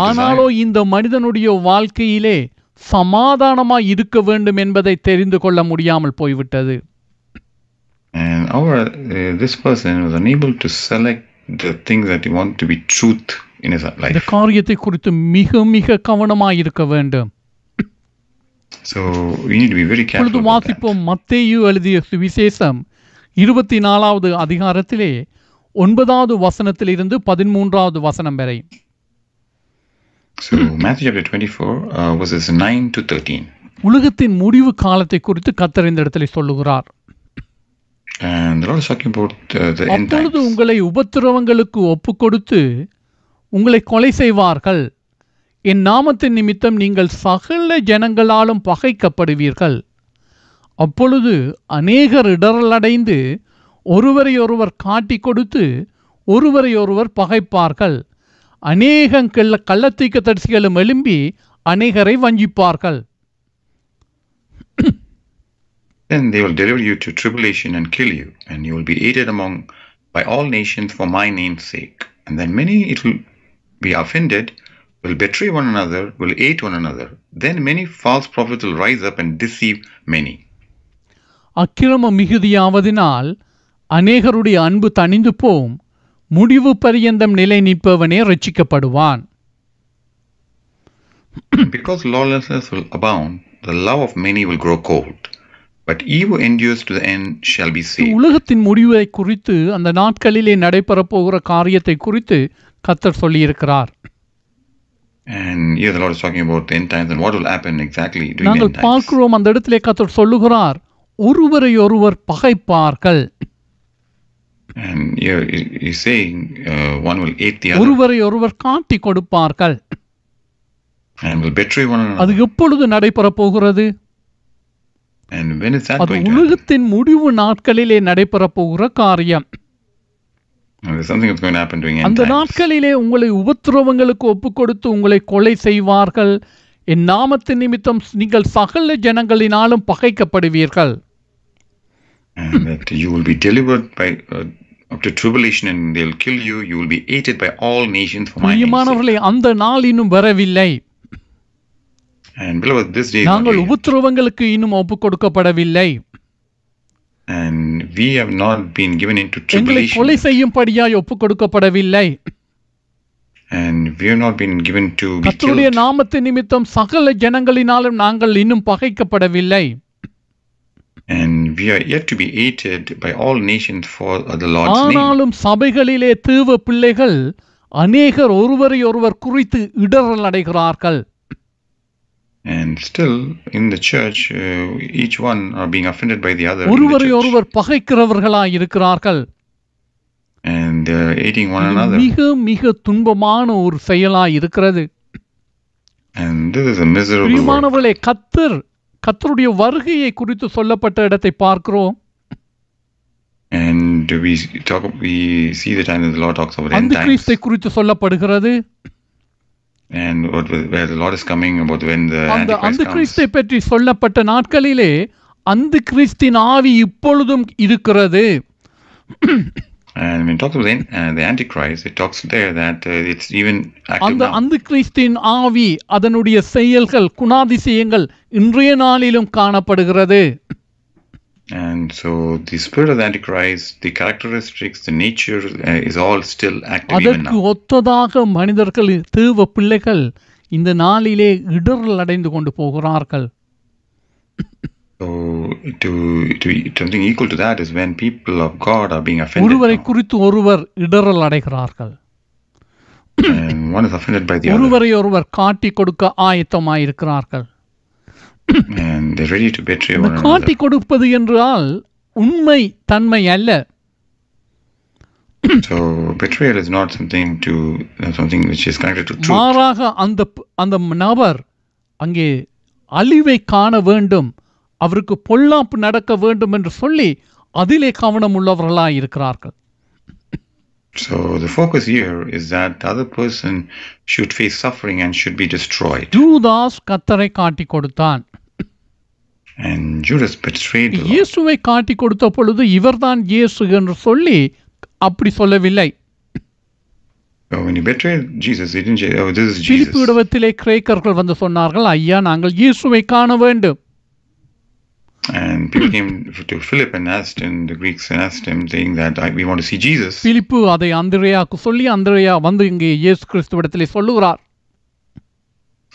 ஆனாலோ. இந்த மனிதனுடைய வாழ்க்கையிலே சமாதானமாய் இருக்க வேண்டும் என்பதை தெரிந்து கொள்ள முடியாமல் போய்விட்டது And our uh, this person was unable to select the things that he wanted to be truth in his இந்த life. காரியத்தை குறித்து மிக மிக கவனமாய் இருக்க வேண்டும் So we need to be very careful. வாசிப்போம் மத்தேயு எழுதிய சுவிசேஷம் இருபத்தி நாலாவது அதிகாரத்திலே ஒன்பதாவது வசனத்திலிருந்து பதிமூன்றாவது வசனம் வரை So Matthew chapter 24 uh, verses 9 to 13. உலகத்தின் முடிவு காலத்தை குறித்து கத்தர் இந்த இடத்துல சொல்லுகிறார் அப்பொழுது times. உங்களை உபத்திரவங்களுக்கு ஒப்புக் கொடுத்து உங்களை கொலை செய்வார்கள். என் நாமத்தின் நிமித்தம் நீங்கள் சகல ஜனங்களாலும் பகைக்கப்படுவீர்கள். அப்பொழுது அநேகர் இடரலடைந்து ஒருவரையொருவர் காட்டிக் கொடுத்து ஒருவரையொருவர் பகைப்பார்கள். அநேகம் கள்ள கள்ளத்தீக்க தரிசிகளும் எழும்பி அநேகரை வஞ்சிப்பார்கள். Then they will deliver you to tribulation and kill you, and you will be hated among by all nations for my name's sake. And then many it will be offended, will betray one another, will hate one another. Then many false prophets will rise up and deceive many. அக்கிரம மிகுதியாவதினால் அநேகருடைய அன்பு தணிந்து போம் முடிவு பரியந்தம் நிலை நிற்பவனே ரட்சிக்கப்படுவான் because lawlessness will abound, the love of many will grow cold. உலகத்தின் முடிவை குறித்து அந்த நாட்களிலே நடைபெறப் போகிற காரியத்தை குறித்து கத்தர் சொல்லியிருக்கிறார் And here the Lord is talking about the end times and what will happen exactly during the நாங்கள். பார்க்கிறோம் அந்த இடத்திலே கத்தர் சொல்லுகிறார் ஒருவரை ஒருவர் பகைப்பார்கள் And here he- he's saying uh, one will hate the other ஒருவரை ஒருவர் காட்டி கொடுப்பார்கள் and will betray one அது. எப்பொழுது நடைபெறப் போகிறது And when is that அது going to happen? உலகத்தின் முடிவு நாட்களிலே நடைபெறப் போகிற காரியம் அந்த. நாட்களிலே உங்களை உபத்திரவங்களுக்கு ஒப்புக் கொடுத்து உங்களை கொலை செய்வார்கள் என் நாமத்தின் நிமித்தம் நீங்கள் சகல ஜனங்களினாலும் பகைக்கப்படுவீர்கள் you will be delivered by uh, up to tribulation and they'll kill you. You will be hated by all nations for my name's sake. பிரியமானவர்களே அந்த நாள் இன்னும் வரவில்லை And beloved, this day is not நாங்கள். உபத்திரவங்களுக்கு இன்னும் ஒப்புக் கொடுக்கப்படவில்லை and we have not been given into எங்களை கொலை செய்யும்படியாய் ஒப்புக் கொடுக்கப்படவில்லை and we have not been given to be கர்த்தருடைய killed. நாமத்தின் நிமித்தம் சகல ஜனங்களினாலும் நாங்கள் இன்னும் பகைக்கப்படவில்லை. And we are yet to be hated by all nations for the Lord's name. ஆனாலும் சபைகளிலே தீவ பிள்ளைகள் அநேகர் ஒருவரை ஒருவர் குறித்து இடரல் அடைகிறார்கள். And still in the church, uh, each one are being offended by the other. ஒருவரை. ஒருவர் பகைக்கிறவர்களாய் இருக்கிறார்கள் And they're hating one another. மிக மிக துன்பமான ஒரு செயலாய் இருக்கிறது And this is a miserable. பிரியமானவர்களே கத்தர் கத்தருடைய வருகையை குறித்து சொல்லப்பட்ட இடத்தை பார்க்கிறோம் And we talk, we see the time that the Lord talks about end times. குறித்து சொல்லப்படுகிறது And what, where the Lord is coming about when the அந்த Antichrist அந்த. கிறிஸ்தை பற்றி சொல்லப்பட்ட நாட்களிலே அந்த கிறிஸ்தின் ஆவி இப்பொழுதும் இருக்கிறது And when it talks about the, uh, the Antichrist, it talks there that uh, it's even active அந்த. அந்த கிறிஸ்தின் ஆவி அதனுடைய செயல்கள் குணாதிசயங்கள் இன்றைய நாளிலும் காணப்படுகிறது And so the spirit of the Antichrist, the characteristics, the nature uh, is all still active even அதற்கு. ஒத்ததாக மனிதர்கள் தேவ பிள்ளைகள் இந்த நாளிலே இடரல் அடைந்து கொண்டு போகிறார்கள் So to, to something equal to that is when people of God are being offended. ஒருவரை. குறித்து ஒருவர் இடரல் அடைகிறார்கள் ஒருவரை ஒருவர் காட்டி கொடுக்க ஆயத்தமாயிருக்கிறார்கள் and they're ready to betray இந்த one காட்டி. கொடுப்பது என்றால் உண்மை தன்மை அல்ல So betrayal is not something to uh, something which is connected to truth. மாறாக அந்த அந்த நபர் அங்கே அழிவை காண வேண்டும் அவருக்கு பொல்லாப்பு நடக்க வேண்டும் என்று சொல்லி அதிலே கவனம் உள்ளவர்களாய் இருக்கிறார்கள் So the focus here is that the other person should face suffering and should be destroyed. Judas கத்தரை காட்டி கொடுத்தான் And Judas betrayed the Lord. இயேசுவை காட்டி கொடுத்த பொழுது இவர்தான் இயேசு என்று சொல்லி அப்படி சொல்லவில்லை So when he betrayed Jesus, he didn't say, "Oh, this is Philip Jesus." இடத்திலே கிரேக்கர்கள் வந்து சொன்னார்கள் ஐயா நாங்கள் இயேசுவை காண வேண்டும் And people came to Philip and asked him, the Greeks and asked him, saying that "I- we want to see Jesus. பிலிப்பு அதை அந்திரையாக்கு சொல்லி அந்திரையா வந்து இங்கே இயேசு கிறிஸ்துவிடத்திலே சொல்லுகிறார்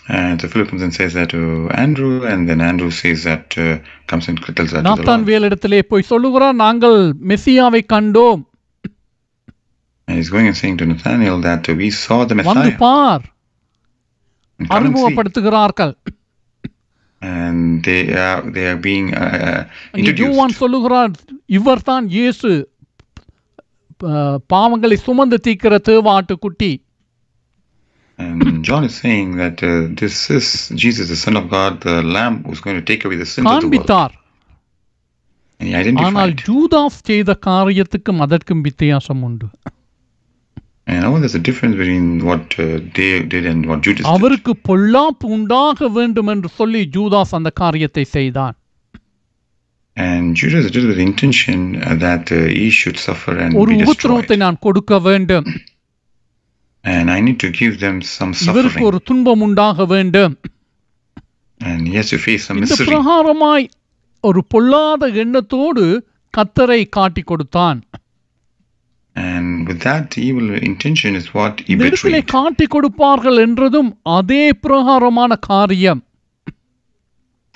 And so Philip then says that to Andrew, and then Andrew says that, uh, comes and tells that to the Nathan Lord. வேலிடத்திலே போய் சொல்லுகிறார் நாங்கள் மெஸ்ஸியாவை கண்டோம் And he's going and saying to Nathaniel that uh, we saw the வந்து Messiah. Bar And come And they are, they are being uh, introduced. சொல்லுகிறார் இவர்தான் இயேசு ப- பாவங்களை சுமந்து தீக்கிற தேவாட்டுக்குட்டி And John is saying that uh, this is Jesus, the Son of God, the Lamb who's going to take away the sins of the world. And he ஆனால் identified. ஜூதாஸ் செய்த காரியத்துக்கும் அதற்கும் வித்தியாசம் உண்டு அவருக்கு பொல்லாப்பு உண்டாக வேண்டும் என்று சொல்லி ஜூதாஸ் அந்த காரியத்தை செய்தான் And Judas did with the intention uh, that uh, he should suffer and ஒரு be உபத்திரவத்தை destroyed. நான் கொடுக்க வேண்டும் And I need to give them some இவருக்கு suffering. ஒரு துன்பம் உண்டாக வேண்டும் And he has to face some இந்த misery. பிரகாரமாய் ஒரு பொல்லாத எண்ணத்தோடு கத்தரை காட்டி கொடுத்தான் And with that evil intention is what he இந்த இடத்திலே betrayed. காட்டி கொடுப்பார்கள் என்றதும் அதே பிரகாரமான காரியம்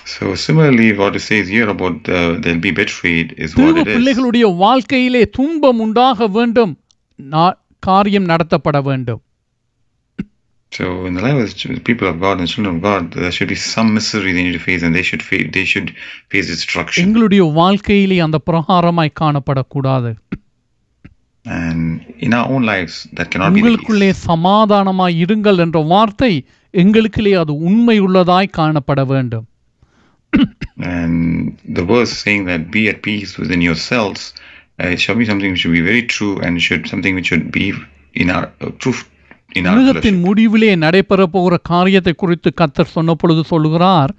So similarly, what it says here about uh, they'll be betrayed is what தேவ it is. பிள்ளைகளுடைய வாழ்க்கையிலே துன்பம் உண்டாக வேண்டும் நா- காரியம் நடத்தப்பட வேண்டும் So in the life of the people of God and children of God, there should be some misery they need to face, and they should face they should face destruction. எங்களுடைய வாழ்க்கையிலே அந்த பிரகாரமாய் காணப்படக்கூடாது உங்களுக்குள்ளே. சமாதானமாய் இருங்கள் என்ற வார்த்தை எங்களுக்குள்ளே அது உண்மை உள்ளதாய் காணப்பட வேண்டும் And the verse saying that be at peace within yourselves, uh, it shall be something which should be very true and should something which should be in our uh, truth in our உலகத்தின். முடிவிலே நடைபெற போகிற காரியத்தை குறித்து கத்தர் சொன்ன பொழுது சொல்லுகிறார்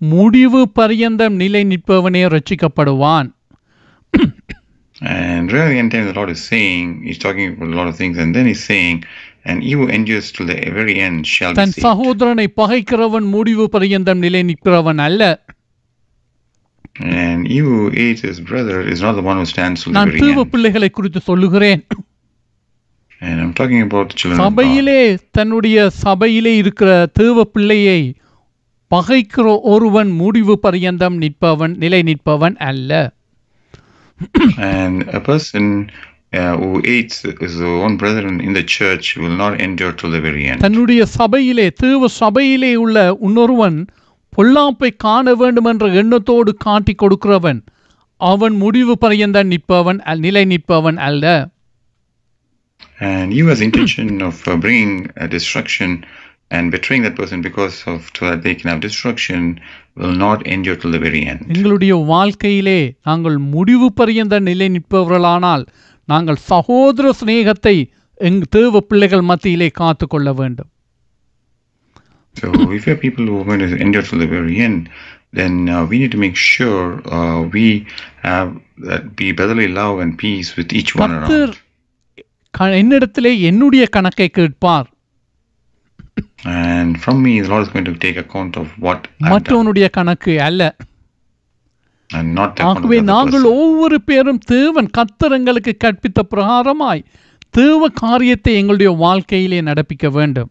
முடிவு பரியந்தம் நிலை நிற்பவனே ரட்சிக்கப்படுவான் And really, in time, the Lord is saying, He's talking about a lot of things, and then He's saying, and he who endures till the very end shall தன். சகோதரனை பகைக்கிறவன் முடிவு பரியந்தம் நிலை நிற்கிறவன் அல்ல And he who hates his brother is not the one who stands till the நான் very தேவ end. பிள்ளைகளை குறித்து சொல்லுகிறேன் And I'm talking about the children of God. சபையிலே தன்னுடைய சபையிலே இருக்கிற தேவ பிள்ளையை பகைக்கிற ஒருவன் முடிவு பரியந்தம் நிற்பவன் நிலை நிற்பவன் அல்ல And a person uh, who hates his own brethren in the church will not endure till the very end. தன்னுடைய சபையிலே தேவ சபையிலே உள்ள இன்னொருவன் பொல்லாப்பை காண வேண்டும் என்ற எண்ணத்தோடு காட்டி கொடுக்கிறவன் அவன் முடிவு பரியந்தம் நிற்பவன் அல்- நிலை நிற்பவன் அல்ல And you has intention of uh, bringing uh, destruction and betraying that person because of so that they can have destruction will not endure till the very end. எங்களுடைய வாழ்க்கையிலே நாங்கள் முடிவு பரியந்த நிலை நிற்பவர்களானால் நாங்கள் சகோதர சிநேகத்தை எங் தேவ பிள்ளைகள் மத்தியிலே காத்து கொள்ள வேண்டும் So if you are people who are going to endure till the very end, then uh, we need to make sure uh, we have that be brotherly love and peace with each one கர்த்தர் around. க- என்னிடத்திலே என்னுடைய கணக்கை கேட்பார் And from me, the Lord is going to take account of what மற்றவனுடைய கணக்கு அல்ல ஆகவே நாங்கள். ஒவ்வொரு பேரும் தேவன் கர்த்தர் எங்களுக்கு கற்பித்த பிரகாரமாய் தேவ காரியத்தை எங்களுடைய வாழ்க்கையிலே நடப்பிக்க வேண்டும்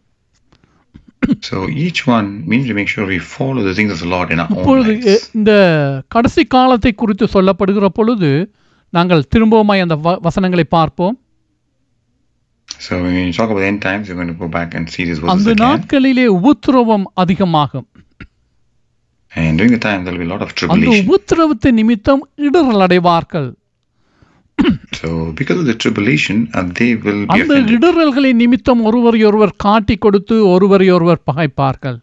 So each one, need to make sure we follow the things of the Lord in our own lives. இந்த கடைசி காலத்தை குறித்து சொல்லப்படுகிற பொழுது நாங்கள் திரும்பவுமாய் அந்த வசனங்களை பார்ப்போம் So when you talk about the end times, you're going to go back and see these verses அந்த. நாட்களிலே உபத்திரவம் அதிகமாகும் And during the time, there'll be a lot of அந்த tribulation. உபத்திரவத்தின் நிமித்தம் இடரல் அடைவார்கள் So because of the tribulation, uh, they will be அந்த offended. இடரல்களின் நிமித்தம் ஒருவரையொருவர் காட்டி கொடுத்து ஒருவரையொருவர் பகைப்பார்கள்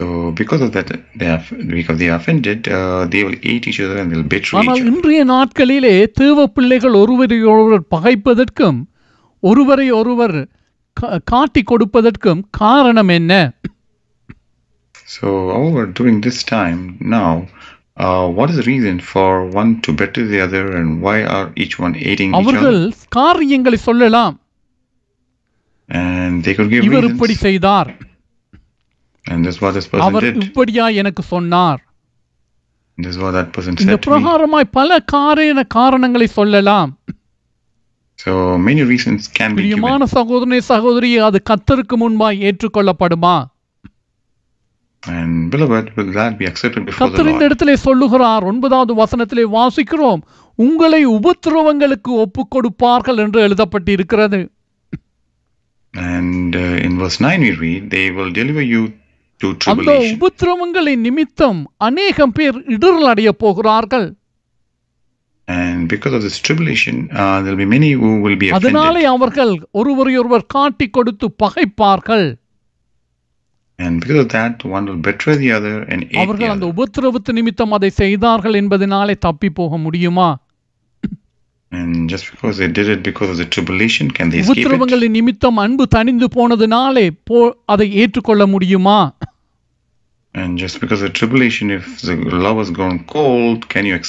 So because of that, they are because they are offended, uh, they will hate each other and they'll betray ஆனால் each other. இன்றைய நாட்களிலே தேவ பிள்ளைகள் ஒருவரையொருவர் பகைப்பதற்கும் ஒருவரை ஒருவர் காட்டி கொடுப்பதற்கும் காரணம் என்ன So however, during this time now, uh, what is the reason for one to better the other, and why are each one hating each அவர்கள்? காரியங்களை சொல்லலாம் And they could give இவர் இப்படி. செய்தார் And this is what this person our did. இப்படியா எனக்கு சொன்னார் This is what that person இந்த said to me. பிரகாரமாய் பல காரண காரணங்களை சொல்லலாம் So many reasons can be given. பிரியமான சகோதரனே சகோதரி அது கத்தருக்கு முன்பாய் ஏற்றுக்கொள்ளப்படுமா கத்தர் இந்த? இடத்திலே சொல்லுகிறார் ஒன்பதாவது வசனத்திலே வாசிக்கிறோம் உங்களை உபத்திரவங்களுக்கு ஒப்புக் கொடுப்பார்கள் என்று எழுதப்பட்டிருக்கிறது And uh, in verse 9 we read, they will deliver you to அந்த tribulation. உபத்திரவங்களின் நிமித்தம் அநேகம் பேர் இடரல் அடைய போகிறார்கள் அதனாலே offended. அவர்கள் ஒருவரையொருவர் காட்டி கொடுத்து பகைப்பார்கள் And because of that, one will betray the other and hate the அவர்கள் அந்த other. உபத்திரவத்து நிமித்தம் அதை செய்தார்கள் என்பதனாலே தப்பி போக முடியுமா And just because they did it because of the tribulation, can they escape it? உபத்திரவங்களின் நிமித்தம் அன்பு தணிந்து போனதினாலே போ அதை ஏற்றுக்கொள்ள முடியுமா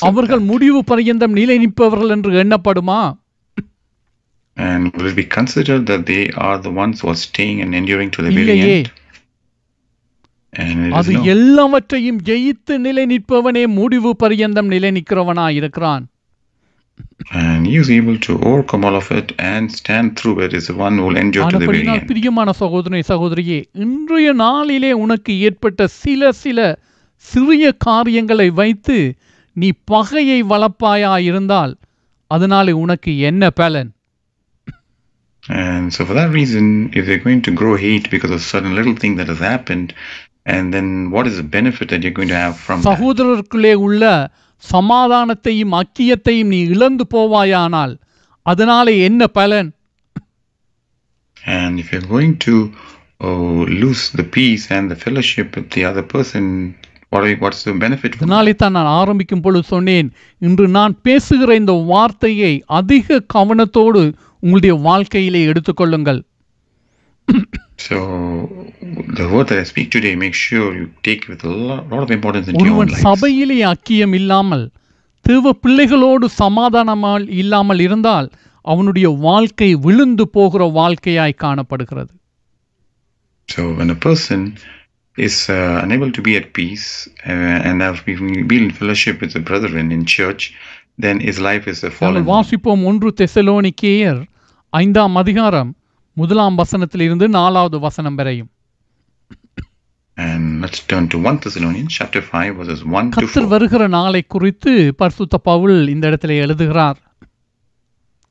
அவர்கள்? முடிவு பரியந்தம் நிலை நிற்பவர்கள் என்று எண்ணப்படுமா And will be considered that they are the ones who are staying and enduring to the very end? அது. எல்லாவற்றையும் ஜெயித்து நிலை நிற்பவனே முடிவு பரியந்தம் நிலை நிற்கிறவனாய் இருக்கிறான் And he is able to overcome all of it and stand through it is the one who will endure to the very ஆனபடினால் end. பிரியமான சகோதரனை சகோதரியே இன்றைய நாளிலே உனக்கு ஏற்பட்ட சில சில சிறிய காரியங்களை வைத்து நீ பகையை வளர்ப்பாயா இருந்தால் அதனாலே உனக்கு என்ன பலன் And so for that reason, if they're going to grow hate because of certain little thing that has happened, and then what is the benefit that you're going to have from that? சமாதானத்தையும் அக்கியத்தையும் நீ இழந்து போவாயானால் அதனாலே என்ன பலன் And if you're going to oh, lose the peace and the fellowship with the other person, what are, what's the benefit? தான் நான் ஆரம்பிக்கும் பொழுது சொன்னேன் இன்று நான் பேசுகிற இந்த வார்த்தையை அதிக கவனத்தோடு உங்களுடைய வாழ்க்கையிலே எடுத்துக்கொள்ளுங்கள் So the word that I speak today, make sure you take it with a lot, lot of importance into your own ஒருவன் lives. சபையிலே அக்கியம் இல்லாமல் தேவ பிள்ளைகளோடு சமாதானமால் இல்லாமல் இருந்தால் அவனுடைய வாழ்க்கை விழுந்து போகிற வாழ்க்கையாய் காணப்படுகிறது So when a person is uh, unable to be at peace uh, and have been be in fellowship with the brethren in church, then his life is a fallen. நாங்கள் வாசிப்போம் ஒன்று தெசலோனிக்கேயர் ஐந்தாம் அதிகாரம் முதலாம் வசனத்திலிருந்து நாலாவது வசனம் வரையும் And let's turn to 1 Thessalonians chapter 5 verses 1 to கத்தர் 4. வருகிற நாளை குறித்து பரிசுத்த பவுல் இந்த இடத்துல எழுதுகிறார்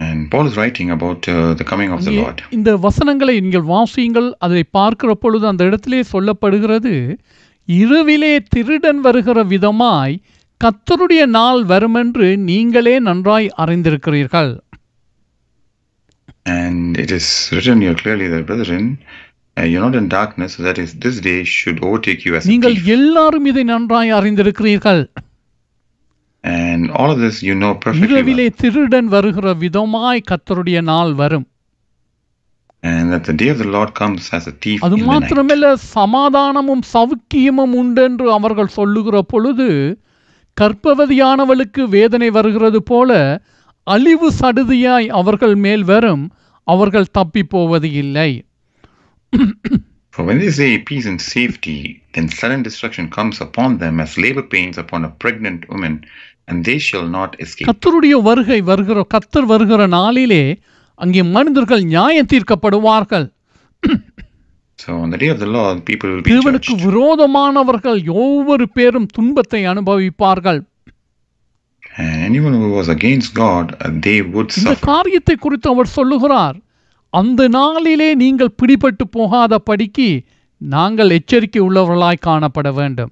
And Paul is writing about uh, the coming of the Lord. இந்த வசனங்களை நீங்கள் வாசியுங்கள் அதை பார்க்கிற பொழுது அந்த இடத்திலே சொல்லப்படுகிறது இரவிலே திருடன் வருகிற விதமாய் கத்தருடைய நாள் வருமென்று நீங்களே நன்றாய் அறிந்திருக்கிறீர்கள் And it is written here clearly that, brethren, uh, you're not in darkness, so that is this day should overtake you as a நீங்கள் thief. எல்லாரும் இதை நன்றாய் அறிந்திருக்கிறீர்கள் And all of this you know perfectly well. இரவிலே திருடன் வருகிற விதமாய் கத்தருடைய நாள் வரும் And that the day of the Lord comes as a thief அது in the night. மாத்திரமல்ல சமாதானமும் சவுக்கியமும் உண்டென்று அவர்கள் சொல்லுகிற பொழுது கர்ப்பவதியானவளுக்கு வேதனை வருகிறது போல அழிவு சடுதியாய் அவர்கள் மேல் வரும் அவர்கள் தப்பி போவது இல்லை For when they say peace and safety, then sudden destruction comes upon them as labor pains upon a pregnant woman, and they shall not escape. கத்தருடைய வருகை வருகிற கத்தர் வருகிற நாளிலே அங்கே மனிதர்கள் நியாயம் தீர்க்கப்படுவார்கள் So on the day of the Lord, people will be judged. விரோதமானவர்கள் ஒவ்வொரு பேரும் துன்பத்தை அனுபவிப்பார்கள் anyone who was against God, uh, they would இந்த suffer. காரியத்தை குறித்து அவர் சொல்லுகிறார் அந்த நாளிலே நீங்கள் பிடிபட்டு போகாதபடிக்கு நாங்கள் எச்சரிக்கை உள்ளவர்களாய் காணப்பட வேண்டும்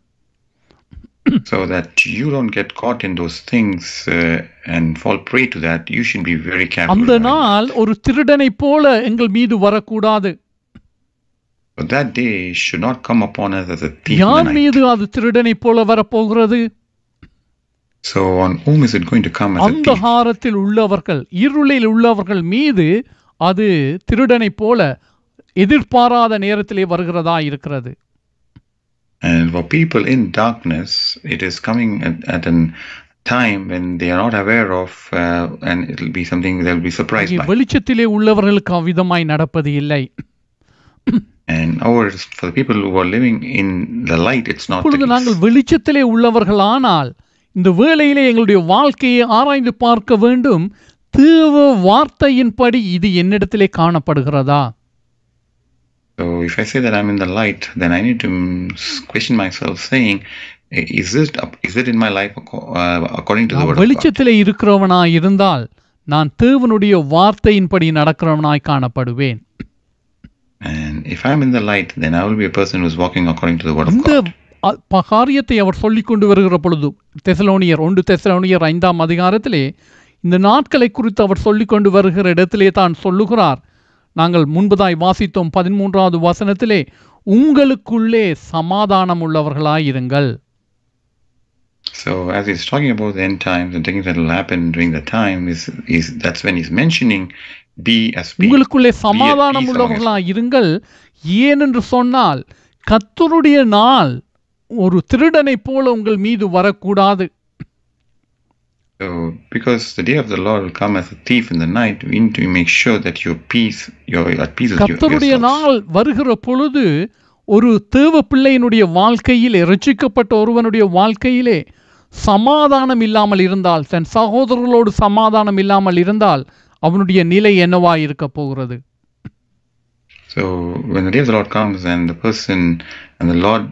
so that you don't get caught in those things uh, and fall prey to that, you should be very careful. அந்த regarding நாள் ஒரு திருடனைப் போல எங்கள் மீது வரக்கூடாது But that day should not come upon us as a thief in யார் the night. மீது அது திருடனைப் போல வரப்போகிறது So on whom is it going to come as a thief? அந்தகாரத்தில் உள்ளவர்கள் இருளில் உள்ளவர்கள் மீது அது திருடனைப் போல எதிர்பாராத நேரத்திலே வருகிறதா இருக்கிறது And for people in darkness, it is coming at, at an time when they are not aware of, uh, and it will be something they'll be surprised இங்கே by. வெளிச்சத்திலே உள்ளவர்களுக்கு அவ்விதமாய் நடப்பது இல்லை And ours, for the people who are living in the light, it's not the இப்பொழுது நாங்கள் case. வெளிச்சத்திலே உள்ளவர்களானால் இந்த வேளையிலே எங்களுடைய வாழ்க்கையை ஆராய்ந்து பார்க்க வேண்டும் தேவ வார்த்தையின்படி இது என்னிடத்திலே காணப்படுகிறதா So if I say that I'm in the light, then I need to mm, s- question myself, saying, is it up- is it in my life acco- uh, according to the நான் word of God? வெளிச்சத்திலே இருக்கிறவனாய் இருந்தால் நான் தேவனுடைய வார்த்தையின்படி நடக்கிறவனாய் காணப்படுவேன் And if I'm in the light, then I will be a person who's walking according to the word of God. காரியத்தை அவர் சொல்லிக் கொண்டு வருகிற பொழுது தெசலோனியர் ஒன்று தெசலோனியர் ஐந்தாம் அதிகாரத்திலே இந்த நாட்களை குறித்து அவர் சொல்லிக் கொண்டு வருகிற இடத்திலே தான் சொல்லுகிறார். நாங்கள் முன்பதாய் வாசித்தோம் பதிமூன்றாவது வசனத்திலே உங்களுக்குள்ளே சமாதானம் உள்ளவர்களாயிருங்கள் So as he's talking about the end times and things that will happen during the time, is is that's when he's mentioning be as. உங்களுக்குள்ளே சமாதானம் peace among உள்ளவர்களாயிருங்கள் ஏனென்று சொன்னால் கர்த்தருடைய நாள் ஒரு திருடனைப் போல உங்கள் மீது வரக்கூடாது So because the day of the Lord will come as a thief in the night, we need to make sure that your peace, you're at peace with your, கர்த்தருடைய yourselves. நாள் வருகிற பொழுது ஒரு தேவ பிள்ளையினுடைய வாழ்க்கையிலே ரட்சிக்கப்பட்ட ஒருவனுடைய வாழ்க்கையிலே சமாதானம் இல்லாமல் இருந்தால் தன் சகோதரர்களோடு சமாதானம் இல்லாமல் இருந்தால் அவனுடைய நிலை என்னவா இருக்க போகிறது So when the day of the Lord comes and the person and the Lord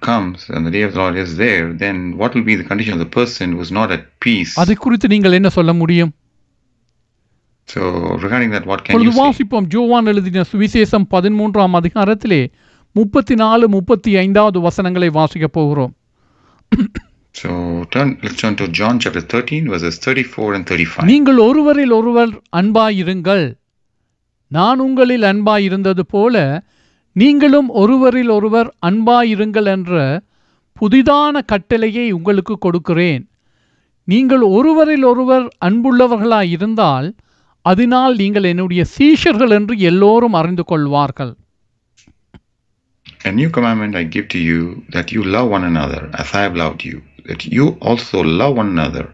comes and the day of the Lord is there, then what will be the condition of the person who's not at peace? அதை குறித்து நீங்கள் என்ன சொல்ல முடியும் So regarding that, what can பொழுது you say? வாசிப்போம் ஜோவான் எழுதின சுவிசேஷம் பதிமூன்றாம் அதிகாரத்திலே முப்பத்தி நாலு முப்பத்தி ஐந்தாவது வசனங்களை வாசிக்கப் போகிறோம் So turn, let's turn to John chapter 13, verses 34 and 35. நீங்கள் ஒருவரில் ஒருவர் அன்பாயிருங்கள் நான் உங்களில் அன்பாயிருந்தது போல நீங்களும் ஒருவரில் ஒருவர் அன்பாயிருங்கள் என்ற புதிதான கட்டளையை உங்களுக்கு கொடுக்கிறேன் நீங்கள் ஒருவரில் ஒருவர் அன்புள்ளவர்களாய் இருந்தால் அதனால் நீங்கள் என்னுடைய சீஷர்கள் என்று எல்லோரும் அறிந்து கொள்வார்கள் A new commandment I give to you that you love one another as I have loved you, that you also love one another.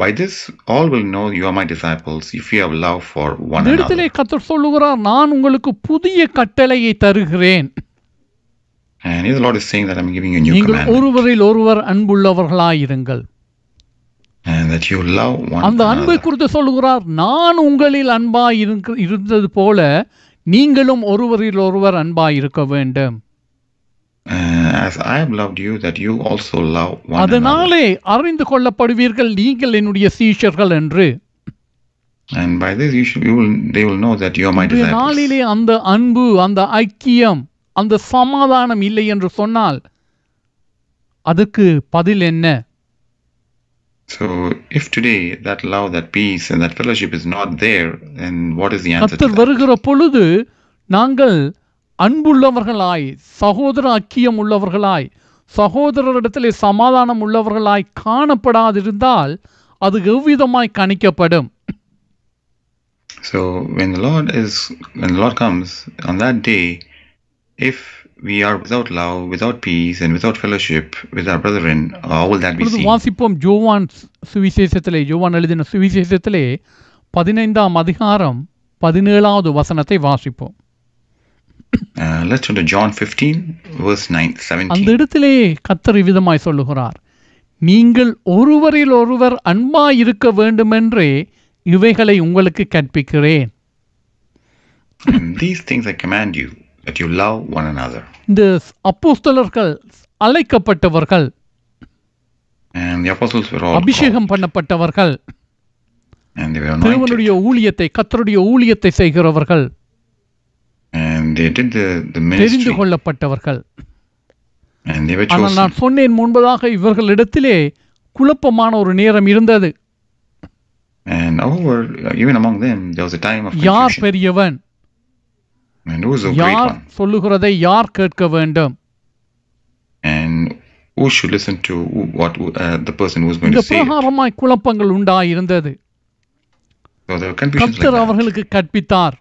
By this, all will know you are my disciples if you have love for one இந்த இடத்திலே another. கத்தர் சொல்லுகிறார் நான் உங்களுக்கு புதிய கட்டளையை தருகிறேன் And here the Lord is saying that I'm giving you a new நீங்கள் commandment, ஒருவரில் ஒருவர் அன்புள்ளவர்களாயிருங்கள் and that you love one அந்த அன்பை another. குறித்து சொல்லுகிறார் நான் உங்களில் அன்பாய் இருந்தது போல நீங்களும் ஒருவரில் ஒருவர் அன்பாய் இருக்க வேண்டும் Uh, as I have loved you, that you also love one another. அதனாலே அறிந்து கொள்ளப்படுவீர்கள் நீங்கள் என்னுடைய சீஷர்கள் என்று And by this, you should, you will, they will know that you are my இன்றைய disciples. நாளிலே அந்த அன்பு அந்த ஐக்கியம் அந்த சமாதானம் இல்லை என்று சொன்னால் அதுக்கு பதில் என்ன So, if today that love, that peace, and that fellowship is not there, then what is the answer to கத்தர் that? வருகிற பொழுது நாங்கள் அன்புள்ளவர்களாய் சகோதர ஐக்கியம் உள்ளவர்களாய் சகோதரரிடத்திலே சமாதானம் உள்ளவர்களாய் காணப்படாதிருந்தால் அது எவ்விதமாய் கணிக்கப்படும் So when the Lord is when the Lord comes on that day, if we are without love, without peace, and without fellowship with our brethren, how will that be seen? வாசிப்போம் ஜோவான் சுவிசேஷத்திலே ஜோவான் எழுதின சுவிசேஷத்திலே பதினைந்தாம் அதிகாரம் பதினேழாவது வசனத்தை வாசிப்போம் let's turn to John 15, verse 9, அந்த 17. இடத்திலே கத்தர் விதமாய் சொல்லுகிறார் நீங்கள் ஒருவரில் ஒருவர் அன்பாய் இருக்க வேண்டுமென்றே இவைகளை உங்களுக்கு கற்பிக்கிறேன் these things I command you, that you love one another. இந்த அப்போஸ்தலர்கள் அழைக்கப்பட்டவர்கள் And the apostles were all called. அபிஷேகம் பண்ணப்பட்டவர்கள் and they were anointed, தேவனுடைய ஊழியத்தை கத்தருடைய ஊழியத்தை செய்கிறவர்கள் and they did the, the தெரிந்து கொள்ளப்பட்டவர்கள் and they were ஆனால். நான் சொன்னேன் முன்பதாக இவர்களிடத்திலே குழப்பமான ஒரு நேரம் இருந்தது யார். பெரியவன் யார்? சொல்லுகிறதை யார் கேட்க வேண்டும் And who should listen to who, what uh, the person who's going இந்த to say it? பிரகாரமாய் குழப்பங்கள் உண்டாயிருந்தது. அவர்களுக்கு கற்பித்தார் And now the Lord taught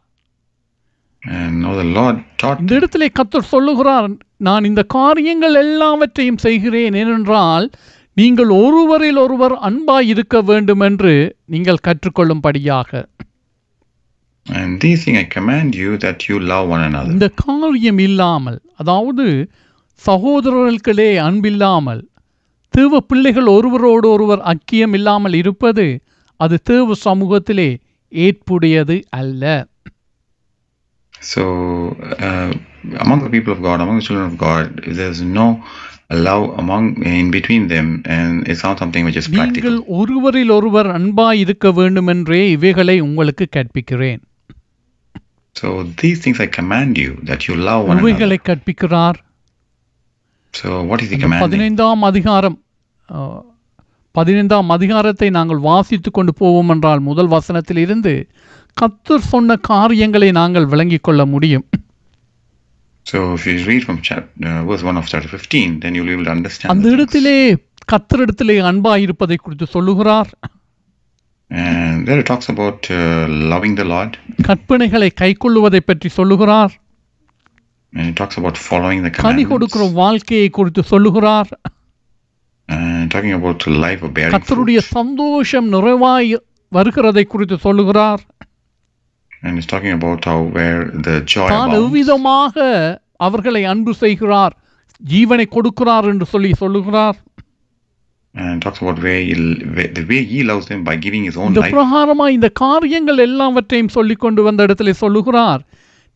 இந்த இடத்திலே கத்தர் சொல்லுகிறார் நான் இந்த காரியங்கள் எல்லாவற்றையும் செய்கிறேன். ஏனென்றால் நீங்கள் ஒருவரில் ஒருவர் அன்பாய் இருக்க வேண்டும் என்று நீங்கள் கற்றுக்கொள்ளும்படியாக. And these things I command you that you love one another. இந்த காரியம் இல்லாமல் அதாவது சகோதரர்களுக்களே அன்பில்லாமல் தேவ பிள்ளைகள் ஒருவரோடு ஒருவர் ஐக்கியம் இல்லாமல் இருப்பது அது தேவ சமூகத்திலே ஏற்புடையது அல்ல. So uh, among the people of God, among the children of God, there's no love among in between them, and it's not something which is நீங்கள் practical. ஒருவரில் ஒருவர் அன்பாய் இருக்க வேண்டுமென்றே இவைகளை உங்களுக்கு கற்பிக்கிறேன் So these things I command you that you love one another. இவைகளை கற்பிக்கிறார் So what is அந்த commanding? பதினைந்தாம் அதிகாரம் அஹ், பதினைந்தாம் அதிகாரத்தை நாங்கள் வாசித்து கொண்டு போவோம் என்றால் முதல் வசனத்தில் இருந்து கத்தர் சொன்ன காரியங்களை நாங்கள் விளங்கிக் கொள்ள முடியும் So if you read from chapter, uh, verse 1 of chapter 15, then you'll be able to understand. அந்த the things. இடத்திலே கத்தரிடத்திலே அன்பாய் இருப்பதை குறித்து சொல்லுகிறார் And there it talks about uh, loving the Lord, கற்பனைகளை கைக்கொள்ளுவதை பற்றி சொல்லுகிறார் and it talks about following the Ghani commandments, கொடுக்கிற வாழ்க்கையை குறித்து சொல்லுகிறார் and talking about life of bearing கத்தருடைய. சந்தோஷம் நிறைவாய் வருகிறதை குறித்து சொல்லுகிறார் And it's talking about how where the joy தான் abounds. எவ்விதமாக அவர்களை அன்பு செய்கிறார் ஜீவனை கொடுக்கிறார் என்று சொல்லி சொல்லுகிறார் and talks about where he, where, the way he loves them by giving his own இந்த life. பிரகாரமா இந்த காரியங்கள் எல்லாவற்றையும் சொல்லிக் கொண்டு வந்த இடத்துல சொல்லுகிறார்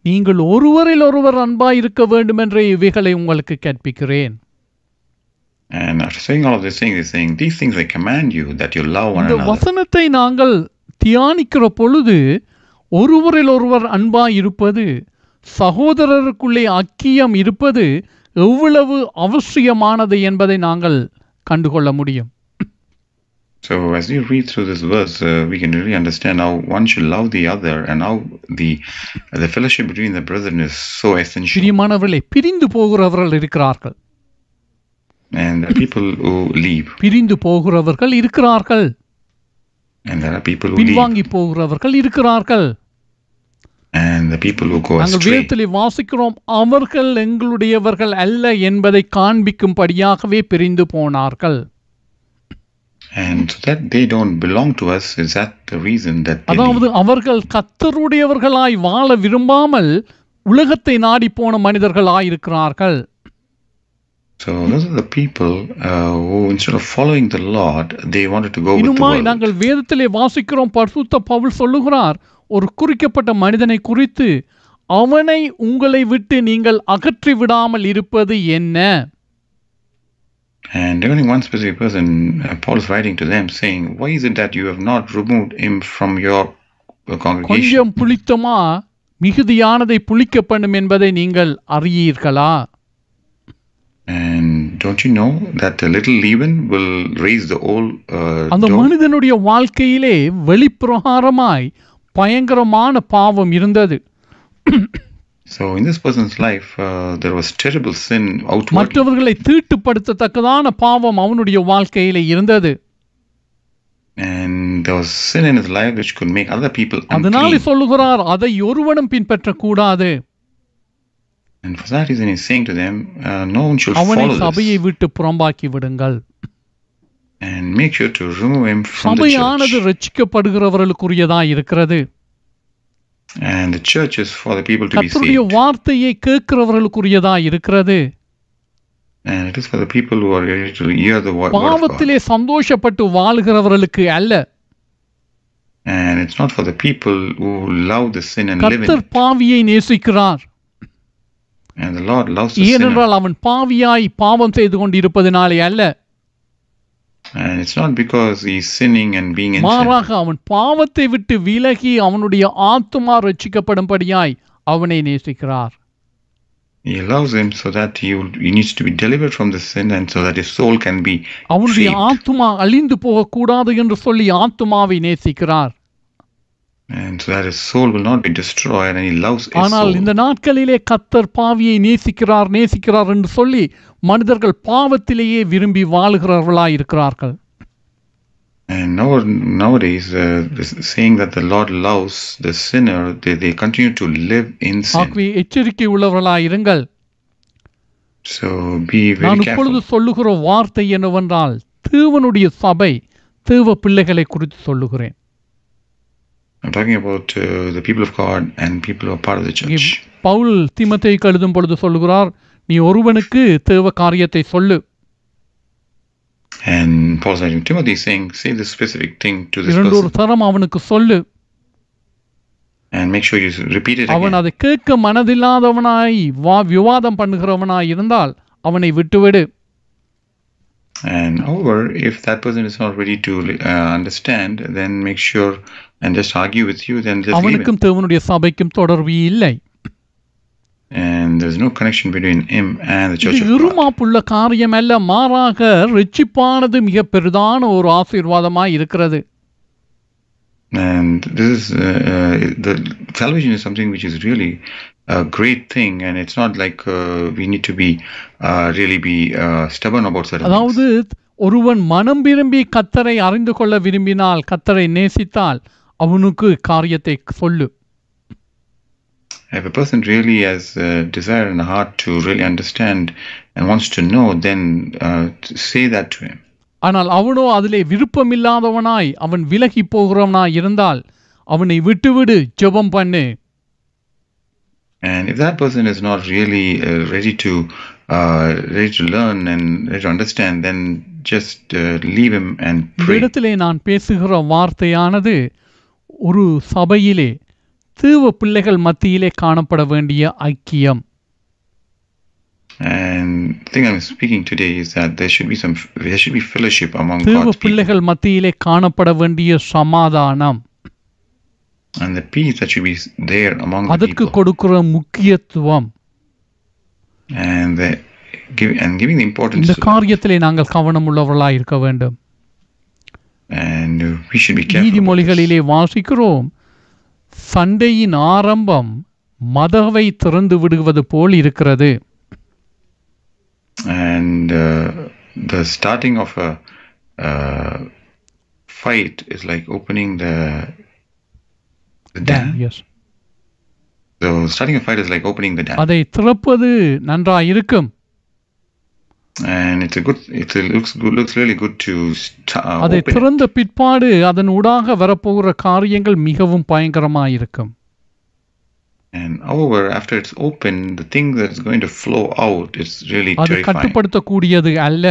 நீங்கள் ஒருவரில் ஒருவர் அன்பாய் இருக்க வேண்டும் என்ற இவைகளை உங்களுக்கு கற்பிக்கிறேன் And after saying all of these things, he's saying, These things I command you that you love one இந்த another. வசனத்தை நாங்கள் தியானிக்கிற பொழுது ஒருவரில் ஒருவர் அன்பாய் இருப்பது சகோதரருக்குள்ளே அக்கியம் இருப்பது எவ்வளவு அவசியமானது என்பதை நாங்கள் கண்டுகொள்ள முடியும் So as you read through this verse, uh, we can really understand how one should love the other and how the the fellowship between the brethren is so essential. பிரியமானவர்களே பிரிந்து போகிறவர்கள் இருக்கிறார்கள் And there are people who leave, பிரிந்து போகிறவர்கள் இருக்கிறார்கள் and there are people who leave, பின்வாங்கி போகிறவர்கள் இருக்கிறார்கள் நாங்கள் astray. வேதத்திலே வாசிக்கிறோம் அவர்கள் எங்களுடையவர்கள் அல்ல என்பதை காண்பிக்கும்படியாகவே பிரிந்து போனார்கள் And so that they don't belong to us is that the reason that they அதாவது leave. அவர்கள் கத்தருடையவர்களாய் வாழ விரும்பாமல் உலகத்தை நாடி போன மனிதர்களாய் இருக்கிறார்கள் So those are the people uh, who, instead of following the Lord, they wanted to go with the இன்னுமாய் world. நாங்கள் வேதத்திலே வாசிக்கிறோம் பரிசுத்த பவுல் சொல்லுகிறார் ஒரு குறிக்கப்பட்ட மனிதனை குறித்து அவனை உங்களை விட்டு நீங்கள் அகற்றி விடாமல் இருப்பது என்ன And regarding one specific person, uh, Paul is writing to them saying, Why is it that you have not removed him from your uh, congregation? கொஞ்சம் புளித்தமா மிகுதியானதை புளிக்க பண்ணும் என்பதை நீங்கள் அறியீர்களா And don't you know that a little leaven will raise the whole uh, அந்த? மனிதனுடைய வாழ்க்கையிலே வெளிப்பிரகாரமாய் பயங்கரமான பாவம் இருந்தது So in this person's life, uh, there was terrible sin outwardly. மற்றவர்களை தீட்டுப்படுத்தத்தக்கதான பாவம் அவனுடைய வாழ்க்கையிலே இருந்தது And there was sin in his life which could make other people அதனாலே. சொல்லுகிறார் அதை ஒருவனும் பின்பற்றக்கூடாது And for that reason, he's saying to them, uh, no one should அவனை சபையை. விட்டு புறம்பாக்கி விடுங்கள் And make sure to remove him from the சபையானது church. ரட்சிக்கப்படுகிறவர்களுக்குரியதா இருக்கிறது And the church is for the people to be கர்த்தருடைய saved. வார்த்தையை கேட்கிறவர்களுக்குரியதா இருக்கிறது And it is for the people who are ready to hear the wo- word. பாவத்திலே சந்தோஷப்பட்டு வாழுகிறவர்களுக்கு அல்ல And it's not for the people who love the sin and live in கர்த்தர். பாவியை நேசிக்கிறார் And the Lord loves the sinner. ஏனென்றால் அவன் பாவியாய் பாவம் செய்து கொண்டிருப்பதினாலே அல்ல And it's not because he's sinning and being in sin. மாறாக அவன் பாவத்தை விட்டு விலகி அவனுடைய ஆத்துமா ரட்சிக்கப்படும்படியாய் அவனை நேசிக்கிறார் He allows him so that he, will, he needs to be delivered from the sin and so that his soul can be அவனுடைய saved. ஆத்துமா அழிந்து போகக்கூடாது என்று சொல்லி ஆத்துமாவை நேசிக்கிறார் ஆனால் soul. இந்த நாட்களிலே கத்தர் பாவியை நேசிக்கிறார் நேசிக்கிறார் என்று சொல்லி மனிதர்கள் பாவத்திலேயே விரும்பி வாழுகிறவர்களாய் இருக்கிறார்கள் And now, nowadays, uh, saying that the Lord loves the sinner, they, they continue to live in sin. எச்சரிக்கை உள்ளவர்களாய் இருங்கள் So be நான் very இப்பொழுது careful. சொல்லுகிற வார்த்தை என்னவென்றால் தேவனுடைய சபை தேவ பிள்ளைகளை குறித்து சொல்லுகிறேன் I'm talking about uh, the people of God and people who are part of the இங்கே church. பவுல் தீமத்தைக்கு எழுதும் பொழுது சொல்லுகிறார் நீ ஒருவனுக்கு தேவ காரியத்தை சொல்லு And Paul's writing Timothy saying, say this specific thing to this இரண்டொரு person தரம் அவனுக்கு சொல்லு and make sure you repeat it அவன் again. அதை கேட்க மனதில்லாதவனாய் வா விவாதம் பண்ணுகிறவனாய் இருந்தால் அவனை விட்டுவிடு And however, if that person is not ready to uh, understand, then make sure and just argue with you, then just. அவனுக்கும் தேவனுடைய சபைக்கும் தொடர்பு இல்லை And there's no connection between him and the church. இருமாப்புள்ள காரியம் அல்ல மாறாக ரிச்சிப்பானது மிக பெரிதான ஒரு ஆசீர்வாதமாய் இருக்கிறது And this is uh, uh, the salvation is something which is really a great thing, and it's not like uh, we need to be uh, really be uh, stubborn about certain அதாவது. ஒருவன் மனம் விரும்பி கத்தரை அறிந்து கொள்ள விரும்பினால் கத்தரை நேசித்தால் அவனுக்கு காரியத்தை சொல்லு If a person really has a desire and a heart to really understand and wants to know, then uh, say that to him. ஆனால் அவனோ அதிலே விருப்பமில்லாதவனாய் அவன் விலகி போகிறவனாய் இருந்தால் அவனை விட்டுவிடு ஜெபம் பண்ணு And if that person is not really uh, ready to uh, ready to learn and ready to understand, then just uh, leave him and pray. இடத்திலே நான் பேசுகிற வார்த்தையானது ஒரு சபையிலே தீவ பிள்ளைகள் மத்தியிலே காணப்பட வேண்டிய ஐக்கியம் And the thing I'm speaking today is that there should be some there should be fellowship among தீவ God's people பிள்ளைகள் மத்தியிலே காணப்பட வேண்டிய சமாதானம் and the peace that should be there among the அதற்கு people கொடுக்கிற முக்கியத்துவம் and the give and giving the importance இந்த. காரியத்திலே நாங்கள் கவனம் உள்ளவர்களாய் இருக்க வேண்டும் and uh, we should be careful. about this. நீதிமொழிகளிலே வாசிக்கிறோம் சண்டையின் ஆரம்பம் மதவை திறந்து விடுவது போல் இருக்கிறது And uh, the starting of a uh, fight is like opening the, the dam. Yes. So starting a fight is like opening the dam, அதை திறப்பது நன்றாய் இருக்கும் and it's a good. It looks good. Looks really good to st- uh, அதை open. it. திறந்த பிற்பாடு அதன் ஊடாக வரப்போகிற காரியங்கள் மிகவும் பயங்கரமாயிருக்கும் And however, after it's open, the thing that's going to flow out is really அது terrifying, கட்டுப்படுத்தக்கூடியது அல்ல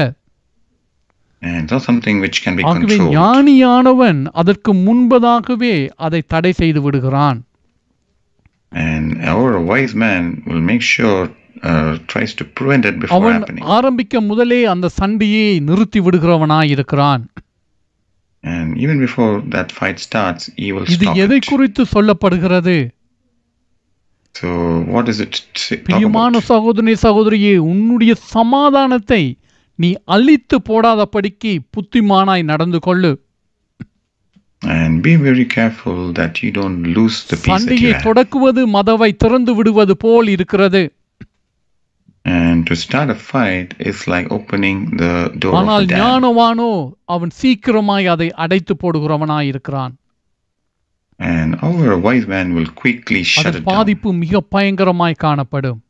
and it's not something which can be ஆகவே controlled. ஞானியானவன் அதற்கு முன்பதாகவே அதை தடை செய்து விடுகிறான் And however, a wise man will make sure uh, tries to prevent it before அவன் happening. ஆரம்பிக்க முதலே அந்த சண்டையை நிறுத்தி விடுகிறவனாய் இருக்கிறான் And even before that fight starts, he will இது stop எதை it. குறித்து சொல்லப்படுகிறது So what does it say, talk பிரியமான about? சகோதரி சகோதரியே உன்னுடைய சமாதானத்தை நீ அழித்து போடாதபடிக்கு புத்திமானாய் நடந்து கொள்ளு And be very careful that you don't lose the peace that சண்டையை have. தொடக்குவது மதவை திறந்து விடுவது போல் இருக்கிறது And to start a fight is like opening the door ஆனால். ஞானவானோ அவன் சீக்கிரமாய் அதை அடைத்து போடுகிறவனாய் இருக்கிறான் And a wise man will quickly shut it down. பாதிப்பு மிக பயங்கரமாய் காணப்படும்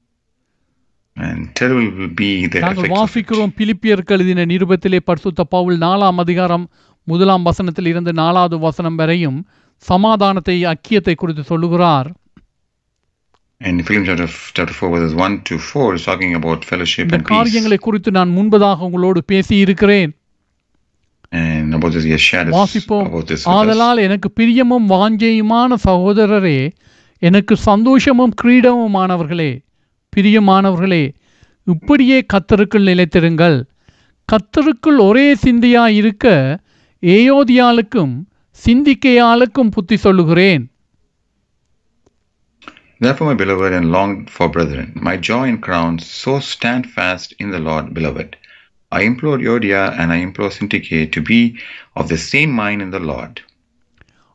And terrible will be the நாங்கள். வாசிக்கிறோம் பிலிப்பியருக்கு எழுதின நிருபத்திலே பரிசுத்த பவுல் நாலாம் அதிகாரம் முதலாம் வசனத்தில் இருந்து நாலாவது வசனம் வரையும் சமாதானத்தை ஐக்கியத்தை குறித்து சொல்லுகிறார் And Philippians chapter, chapter 4, verses 1 to 4 is talking about fellowship and peace. காரியங்களை குறித்து நான் முன்பதாக உங்களோடு பேசி இருக்கிறேன் And about this, he has shared us வாசிப்போம் about this with us. ஆதலால் எனக்கு பிரியமும் வாஞ்சையுமான சகோதரரே எனக்கு சந்தோஷமும் கிரீடமுமானவர்களே பிரியமானவர்களே இப்படியே கத்தருக்குள் நிலைத்திருங்கள் கத்தருக்குள் ஒரே சிந்தையாய் இருக்க ஏயோதியாளுக்கும் சிந்திக்கையாளுக்கும் புத்தி சொல்லுகிறேன் Therefore, my beloved and longed for brethren, my joy and crown, so stand fast in the Lord, beloved. I implore Yodia and I implore Syntyche to be of the same mind in the Lord.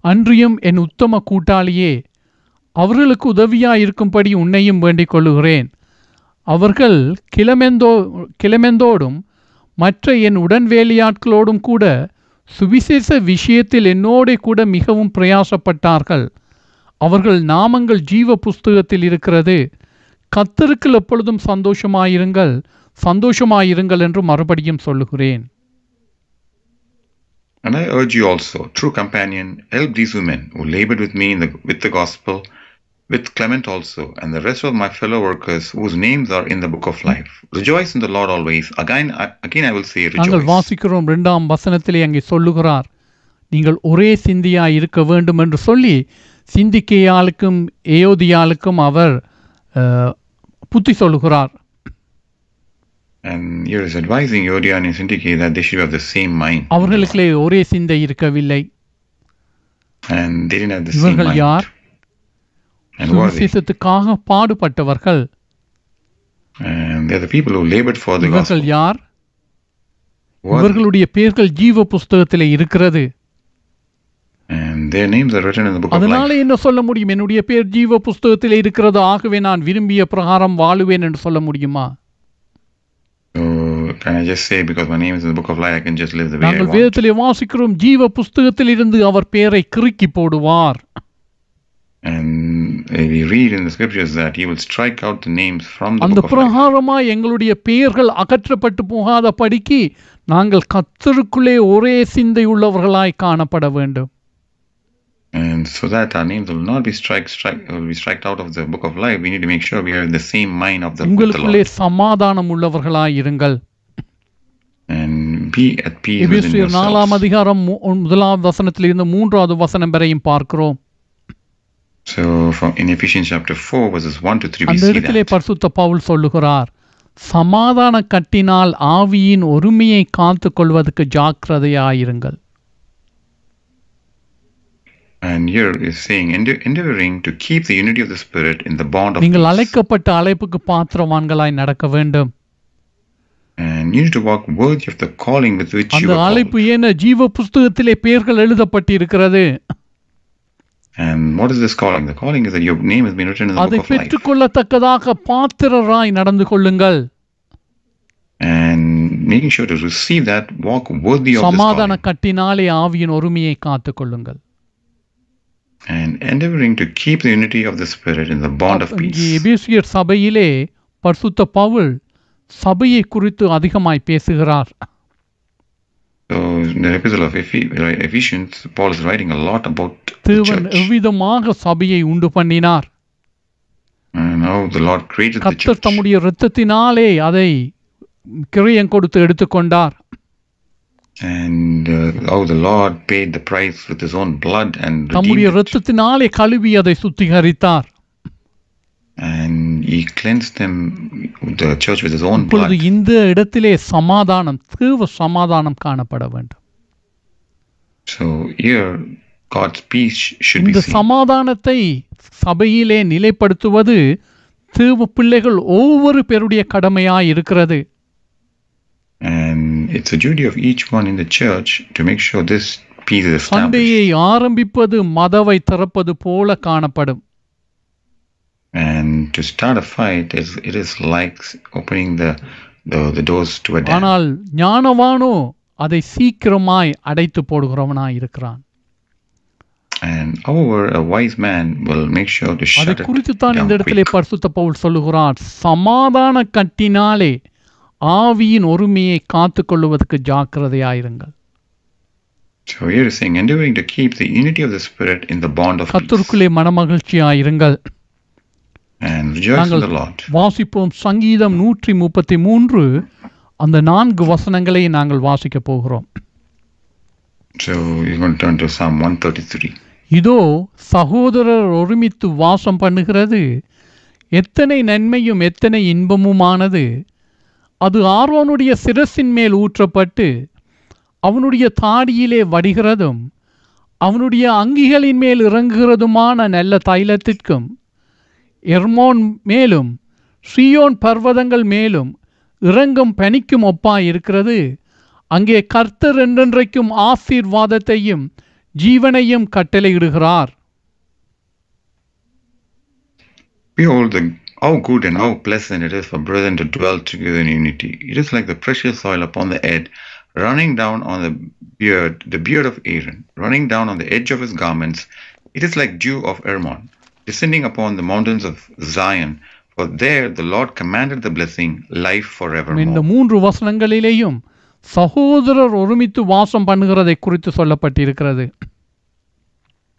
அன்றியும் என் உத்தம கூட்டாளியே அவர்களுக்கு உதவியாயிருக்கும்படி உன்னையும் வேண்டிக் கொள்ளுகிறேன் அவர்கள் கிளமெந்தோ கிளமெந்தோடும் மற்ற என் உடன்வேலியாட்களோடும் கூட சுவிசேஷ விஷயத்தில் என்னோட கூட மிகவும் பிரயாசப்பட்டார்கள் அவர்கள் நாமங்கள் ஜீவ புஸ்தகத்தில் இருக்கிறது கத்தருக்குள் எப்பொழுதும் சந்தோஷமாயிருங்கள் சந்தோஷமாயிருங்கள் என்று மறுபடியும் சொல்லுகிறேன் And I urge you also, true companion, help these women who labored with me in the, with the gospel, with Clement also, and the rest of my fellow workers whose names are in the book of life. Rejoice in the Lord always. Again, I, again I will say, நாங்கள் rejoice. வாசிக்கிறோம் இரண்டாம் வசனத்திலே அங்கே சொல்லுகிறார் நீங்கள் ஒரே சிந்தியாய் இருக்க வேண்டும் என்று சொல்லி சிந்திக்கையாளுக்கும் ஏயோதியாளுக்கும் அவர் புத்தி சொல்லுகிறார் And here is advising Euodia and Syntyche that they should have the same mind. அவர்களுக்குள்ளே ஒரே சிந்தை இருக்கவில்லை And they didn't have the same இவர்கள். யார் And they? சுவிசேஷத்துக்காக பாடுபட்டவர்கள் And they're the people who labored for the இவர்கள். யார்? இவர்களுடைய பெயர்கள் ஜீவ புஸ்தகத்திலே இருக்கிறது their names are written in the book of அதனால. என்ன சொல்ல முடியும் என்னுடைய பேர் ஜீவ புஸ்தகத்திலே இருக்கிறது ஆகவே நான் விரும்பிய பிரகாரம் வாழுவேன் என்று சொல்ல முடியுமா நாங்கள்? வேதத்திலே வாசிக்கிறோம் ஜீவ புஸ்தகத்தில் இருந்து அவர் பெயரை கிறுக்கி போடுவார் அந்த. பிரகாரமாய் எங்களுடைய பெயர்கள் அகற்றப்பட்டு போகாத படிக்கு நாங்கள் கத்தருக்குள்ளே ஒரே சிந்தை உள்ளவர்களாய் காணப்பட வேண்டும் And so that our names will not be strike, strike, will be striked out of the book of life, we need to make sure we are in the same mind of the, with the உங்களுக்குள்ளே Lord. சமாதானம் உள்ளவர்களாய் இருங்கள் And be at peace within எபேசியர் நாலாம் yourselves. அதிகாரம் மூ- முதலாவது வசனத்திலிருந்து மூன்றாவது வசனம் வரையும் பார்க்கிறோம் So from in Ephesians chapter 4, verses 1 to 3, we அந்த see இடத்திலே that. பரிசுத்த பவுல் சொல்லுகிறார் சமாதான கட்டினால் ஆவியின் ஒருமையை காத்து கொள்வதற்கு ஜாக்கிரதையாயிருங்கள் And here is saying, "Ende- endeavoring to keep the unity of the Spirit in the bond of நீங்கள் peace. அழைக்கப்பட்ட அழைப்புக்கு பாத்திரவான்களாய் நடக்க வேண்டும் And you need to walk worthy of the calling with which you அந்த were called. அழைப்பு ஏன ஜீவ புஸ்தகத்திலே பெயர்கள் எழுதப்பட்டிருக்கிறது And what is this calling? The calling is that your name has been written in the அதை book of life. பெற்றுக்கொள்ளத்தக்கதாக பாத்திரராய் நடந்து கொள்ளுங்கள் And making sure to receive that, walk worthy of this சமாதான calling. கட்டினாலே ஆவியின் ஒருமையை காத்து கொள்ளுங்கள் And endeavoring to keep the unity of the Spirit in the bond of இங்கே peace. எபேசியர் சபையிலே பரிசுத்த பவுல் சபையை குறித்து அதிகமாய் பேசுகிறார் So in the epistle of Ephe- uh, Ephesians, Paul is writing a lot about the தேவன் church எவ்விதமாக சபையை உண்டு பண்ணினார் and how the Lord created the கர்த்தர் church. தம்முடைய இரத்தத்தினாலே அதை கிரயம் கொடுத்து எடுத்துக்கொண்டார் And uh, how the Lord paid the price with his own blood and தம்முடைய. இரத்தத்தினாலே கழுவி அதை சுத்திகரித்தார் And he cleansed them, the church with his own blood. இந்த இடத்திலே சமாதானம் தேவ சமாதானம் காணப்பட வேண்டும் So here, God's peace should be இந்த. சமாதானத்தை சபையிலே நிலைப்படுத்துவது தேவ பிள்ளைகள் ஒவ்வொரு பேருடைய கடமையாய் இருக்கிறது And it's a duty of each one in the church to make sure this peace is established. ஆரம்பிப்பது மதவை திறப்பது போல காணப்படும் And to start a fight is it is like opening the the, the doors to a dam. ஆனால் ஞானவானோ அதை சீக்கிரமாய் அடைத்து போடுகிறவனாய் இருக்கிறான் And however, a wise man will make sure to shut it குறித்து தான் இந்த இடத்திலே. பரிசுத்த பவுல் சொல்லுகிறார் சமாதான கட்டினாலே ஆவியின் ஒருமையை காத்து கொள்வதற்கு ஜாக்கிரதையாயிருங்கள் So here is saying, endeavoring to keep the unity of the Spirit in the bond of. கத்தருக்குள்ளே மனமகிழ்ச்சியாயிருங்கள் And rejoice in the Lord. வாசிப்போம் சங்கீதம் நூற்றி முப்பத்தி மூன்று அந்த நான்கு வசனங்களை நாங்கள் வாசிக்க போகிறோம் So you're going to turn to Psalm 133. இதோ சகோதரர் ஒருமித்து வாசம் பண்ணுகிறது எத்தனை நன்மையும் எத்தனை இன்பமுமானது அது ஆரோனுடைய சிரசின் மேல் ஊற்றப்பட்டு அவனுடைய தாடியிலே வடிகிறதும் அவனுடைய அங்கிகளின் மேல் இறங்குகிறதுமான நல்ல தைலத்திற்கும் எர்மோன் மேலும் ஸ்ரீயோன் பர்வதங்கள் மேலும் இறங்கும் பனிக்கும் ஒப்பாய் இருக்கிறது அங்கே கர்த்தர் என்றென்றைக்கும் ஆசீர்வாதத்தையும் ஜீவனையும் கட்டளையிடுகிறார். Behold, the, how good and how pleasant it is for brethren to dwell together in unity. It is like the precious oil upon the head, running down on the beard, the beard of Aaron, running down on the edge of his garments. It is like dew of Hermon, descending upon the mountains of Zion. For there the Lord commanded the blessing, life இந்த forevermore. மூன்று வசனங்களிலேயும் சகோதரர் ஒருமித்து வாசம் பண்ணுகிறதை குறித்து சொல்லப்பட்டிருக்கிறது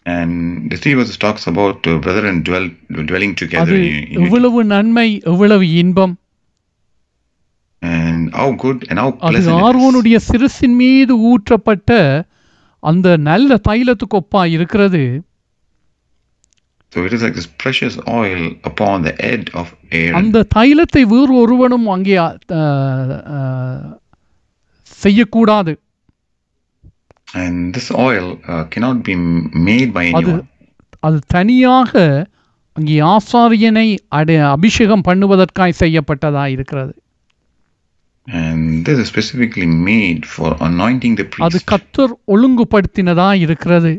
And the three verses talks about uh, brethren dwell, dwelling together. எவ்வளவு நன்மை எவ்வளவு இன்பம் And how good and how அது. ஆர்வோனுடைய சிரசின் மீது ஊற்றப்பட்ட அந்த நல்ல தைலத்துக்கு ஒப்பா இருக்கிறது So it is like this precious oil upon the head of Aaron. அந்த தைலத்தை வேறு ஒருவனும் அங்கே செய்யக்கூடாது And this oil uh, cannot be made by அது anyone. அது தனியாக அங்கே ஆசாரியனை அடை அபிஷேகம் பண்ணுவதற்காய் செய்யப்பட்டதா இருக்கிறது And this is specifically made for anointing the அது priest. கத்தர் ஒழுங்குபடுத்தினதா இருக்கிறது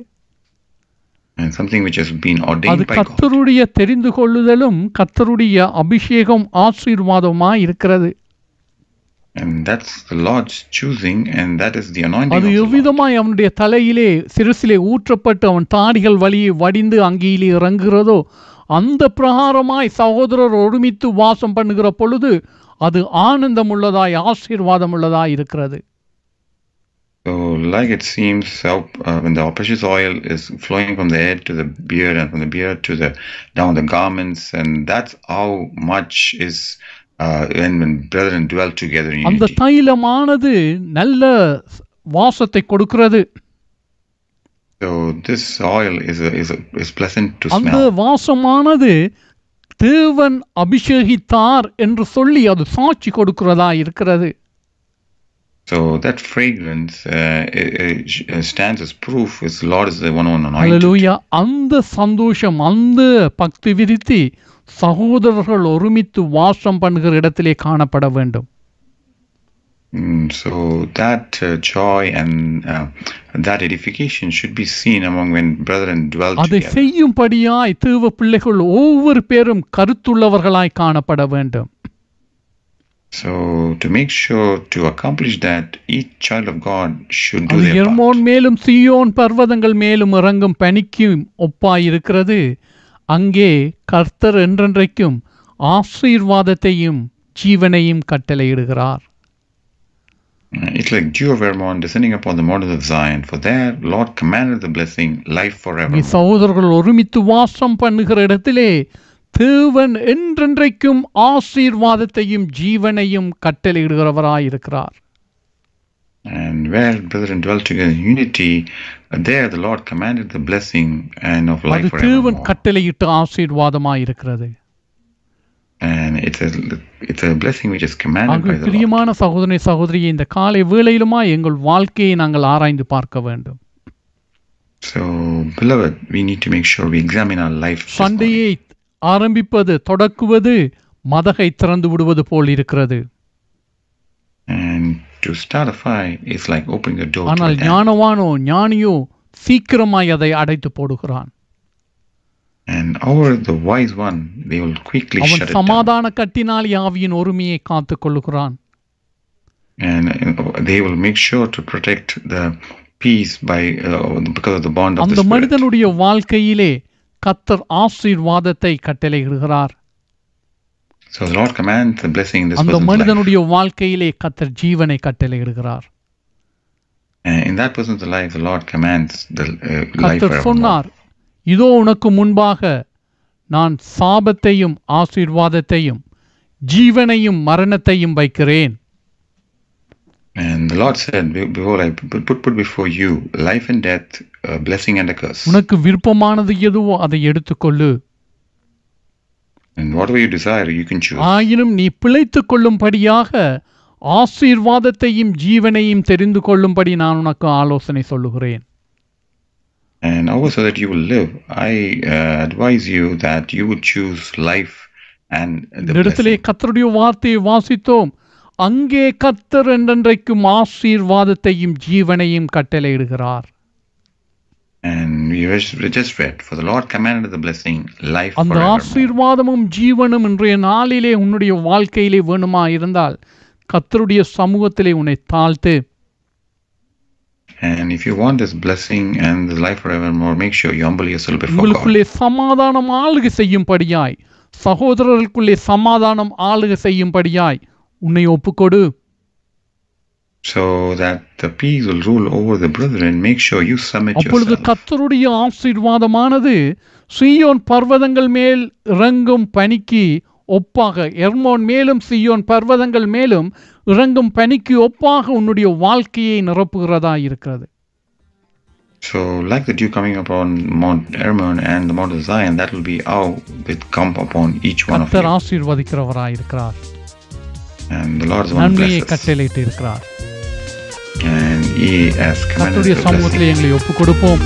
And something which has been அது ordained by God. கத்தருடைய தெரிந்து கொள்ளுதலும் கத்தருடைய அபிஷேகம் ஆசீர்வாதமா இருக்கிறது And that's the Lord's choosing, and that is the anointing அது of the Lord. எவ்விதமாய் அவனுடைய தலையிலே சிறுசிலே ஊற்றப்பட்டு அவன் தாடிகள் வழியே வடிந்து அங்கேயிலே இறங்குகிறதோ அந்த பிரகாரமாய் சகோதரர் ஒருமித்து வாசம் பண்ணுகிற பொழுது அது ஆனந்தம் உள்ளதாய் ஆசீர்வாதம் உள்ளதாய் இருக்கிறது So, like it seems, how, uh, when the precious oil is flowing from the head to the beard, and from the beard to the down the garments, and that's how much is uh, அந்த. தைலமானது நல்ல வாசத்தை கொடுக்கிறது So, this oil is a, is a, is pleasant to அந்த. வாசமானது தேவன் அபிஷேகித்தார் என்று சொல்லி அது சாட்சி கொடுக்கிறதா இருக்கிறது So that fragrance uh, uh, stands as proof is Lord is the one who anointed. அல்லேலூயா அந்த சந்தோஷம் அந்த பக்தி விருத்தி சகோதரர்கள் ஒருமித்து வாசம் பண்ணுகிற இடத்திலே காணப்பட வேண்டும் Mm, so that uh, joy and uh, that edification should be seen among when brethren dwell அதை together. செய்யும்படியாய் தேவ பிள்ளைகள் ஒவ்வொரு பேரும் கருத்துள்ளவர்களாய் காணப்பட வேண்டும் So to make sure to accomplish that, each child of God should do அது their part. மேலும் சீயோன் பர்வதங்கள் மேலும் இறங்கும் பனிக்கும் ஒப்பாய் இருக்கிறது அங்கே கர்த்தர் என்றென்றைக்கும் ஆசீர்வாதத்தையும் ஜீவனையும் கட்டளையிடுகிறார் It's like dew of Hermon descending upon the mountains of Zion. For there, Lord commanded the blessing, life forever. சகோதரர்கள் ஒருமித்து வாசம் பண்ணுகிற இடத்திலே தேவன் என்றென்றைக்கும் ஆசீர்வாதத்தையும் ஜீவனையும் கட்டளையிடுகிறவராய் இருக்கிறார் And where brethren dwell together in unity, uh, there the Lord commanded the blessing and of life forevermore. கட்டளையிட்டு ஆசீர்வாதமாய் இருக்கிறது And it's a it's a blessing which is commanded by the Lord. பிரியமான சகோதரி சகோதரியை இந்த காலை வேளையிலுமா எங்கள் வாழ்க்கையை நாங்கள் ஆராய்ந்து பார்க்க வேண்டும் So, beloved, we need to make sure we examine our life. சண்டையை ஆரம்பிப்பது தொடக்குவது மதகை திறந்து விடுவது போல் இருக்கிறது to start a fight is like opening the door to ஆனால் a dam. ஞானவானோ ஞானியோ சீக்கிரமாய் அதை அடைத்து போடுகிறான் And over the wise one, they will quickly அவன் shut it down. சமாதான கட்டினால் ஆவியின் ஒருமையை காத்துக் கொள்ளுகிறான் And uh, they will make sure to protect the peace by uh, because of the bond of அந்த the Spirit. மனிதனுடைய வாழ்க்கையிலே கத்தர் ஆசீர்வாதத்தை கட்டளையிடுகிறார் So the Lord commands the blessing in this அந்த person's life. மனிதனுடைய வாழ்க்கையிலே கத்தர் ஜீவனை கட்டளையிடுகிறார் And in that person's life, the Lord commands the uh, life கத்தர் forevermore. சொன்னார் இதோ உனக்கு முன்பாக நான் சாபத்தையும் ஆசீர்வாதத்தையும் ஜீவனையும் மரணத்தையும் வைக்கிறேன் And the Lord said, "Be- Behold, I put, put put before you life and death, a blessing and a curse. உனக்கு விருப்பமானது எதுவோ அதை எடுத்துக்கொள்ளு And whatever you desire, you can choose. ஆயினும் நீ பிழைத்துக் கொள்ளும்படியாக ஆசீர்வாதத்தையும் ஜீவனையும் தெரிந்து கொள்ளும்படி நான் உனக்கு ஆலோசனை சொல்லுகிறேன் And also that you will live, I uh, advise you that you would choose life and இந்த the இடத்திலே blessing. கர்த்தருடைய வார்த்தையை வாசித்தோம் அங்கே கர்த்தர் என்றென்றைக்கும் ஆசீர்வாதத்தையும் ஜீவனையும் கட்டளையிடுகிறார் And we just, we just read, for the Lord commanded the blessing, life அந்த. ஆசீர்வாதமும் ஜீவனும் இன்றைய நாளிலே உன்னுடைய வாழ்க்கையிலே வேணுமா இருந்தால் கர்த்தருடைய சமூகத்திலே உன்னை தாழ்த்து And if you want this blessing and this life forevermore, make sure you humble yourself before God. உங்களுக்குள்ளே சமாதானம் ஆளுகை செய்யும்படியாய் சகோதரர்களுக்குள்ளே சமாதானம் ஆளுகை செய்யும்படியாய் உன்னை ஒப்புக்கொடு So that the peace will rule over the brethren, make sure you submit அப்பொழுது yourself. கர்த்தருடைய ஆசீர்வாதமானது சீயோன் பர்வதங்கள் மேல் இறங்கும் பனிக்கு ஒப்பாக எர்மோன் மேலும் சீயோன் பர்வதங்கள் மேலும் இறங்கும் பனிக்கு ஒப்பாக உன்னுடைய வாழ்க்கையை நிரப்புகிறதா இருக்கிறது So, like the dew coming upon Mount Hermon and the Mount of Zion, that will be how it come upon each one of கர்த்தர் you. ஆசீர்வதிக்கிறவராய் இருக்கிறார் And the Lord is one who நன்மையை blesses. The சமூகத்திலே. எங்களை ஒப்பு கொடுப்போம்.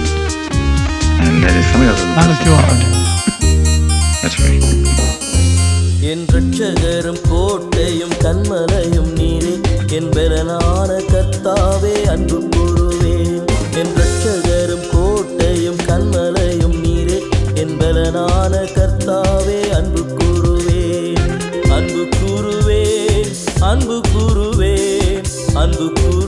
என் ரட்சகரும் கோட்டையும் கண்மலையும் நீரே என் பலனான கர்த்தாவே அன்பு கூறுவேன் என் ரட்சகரும் கோட்டையும் கண்மலையும் நீரே என் பலனான கர்த்தாவே அன்பு கூறுவேன் அன்பு கூறுவேன் அன்பு கூறுவேன் அன்பு கூறுவேன்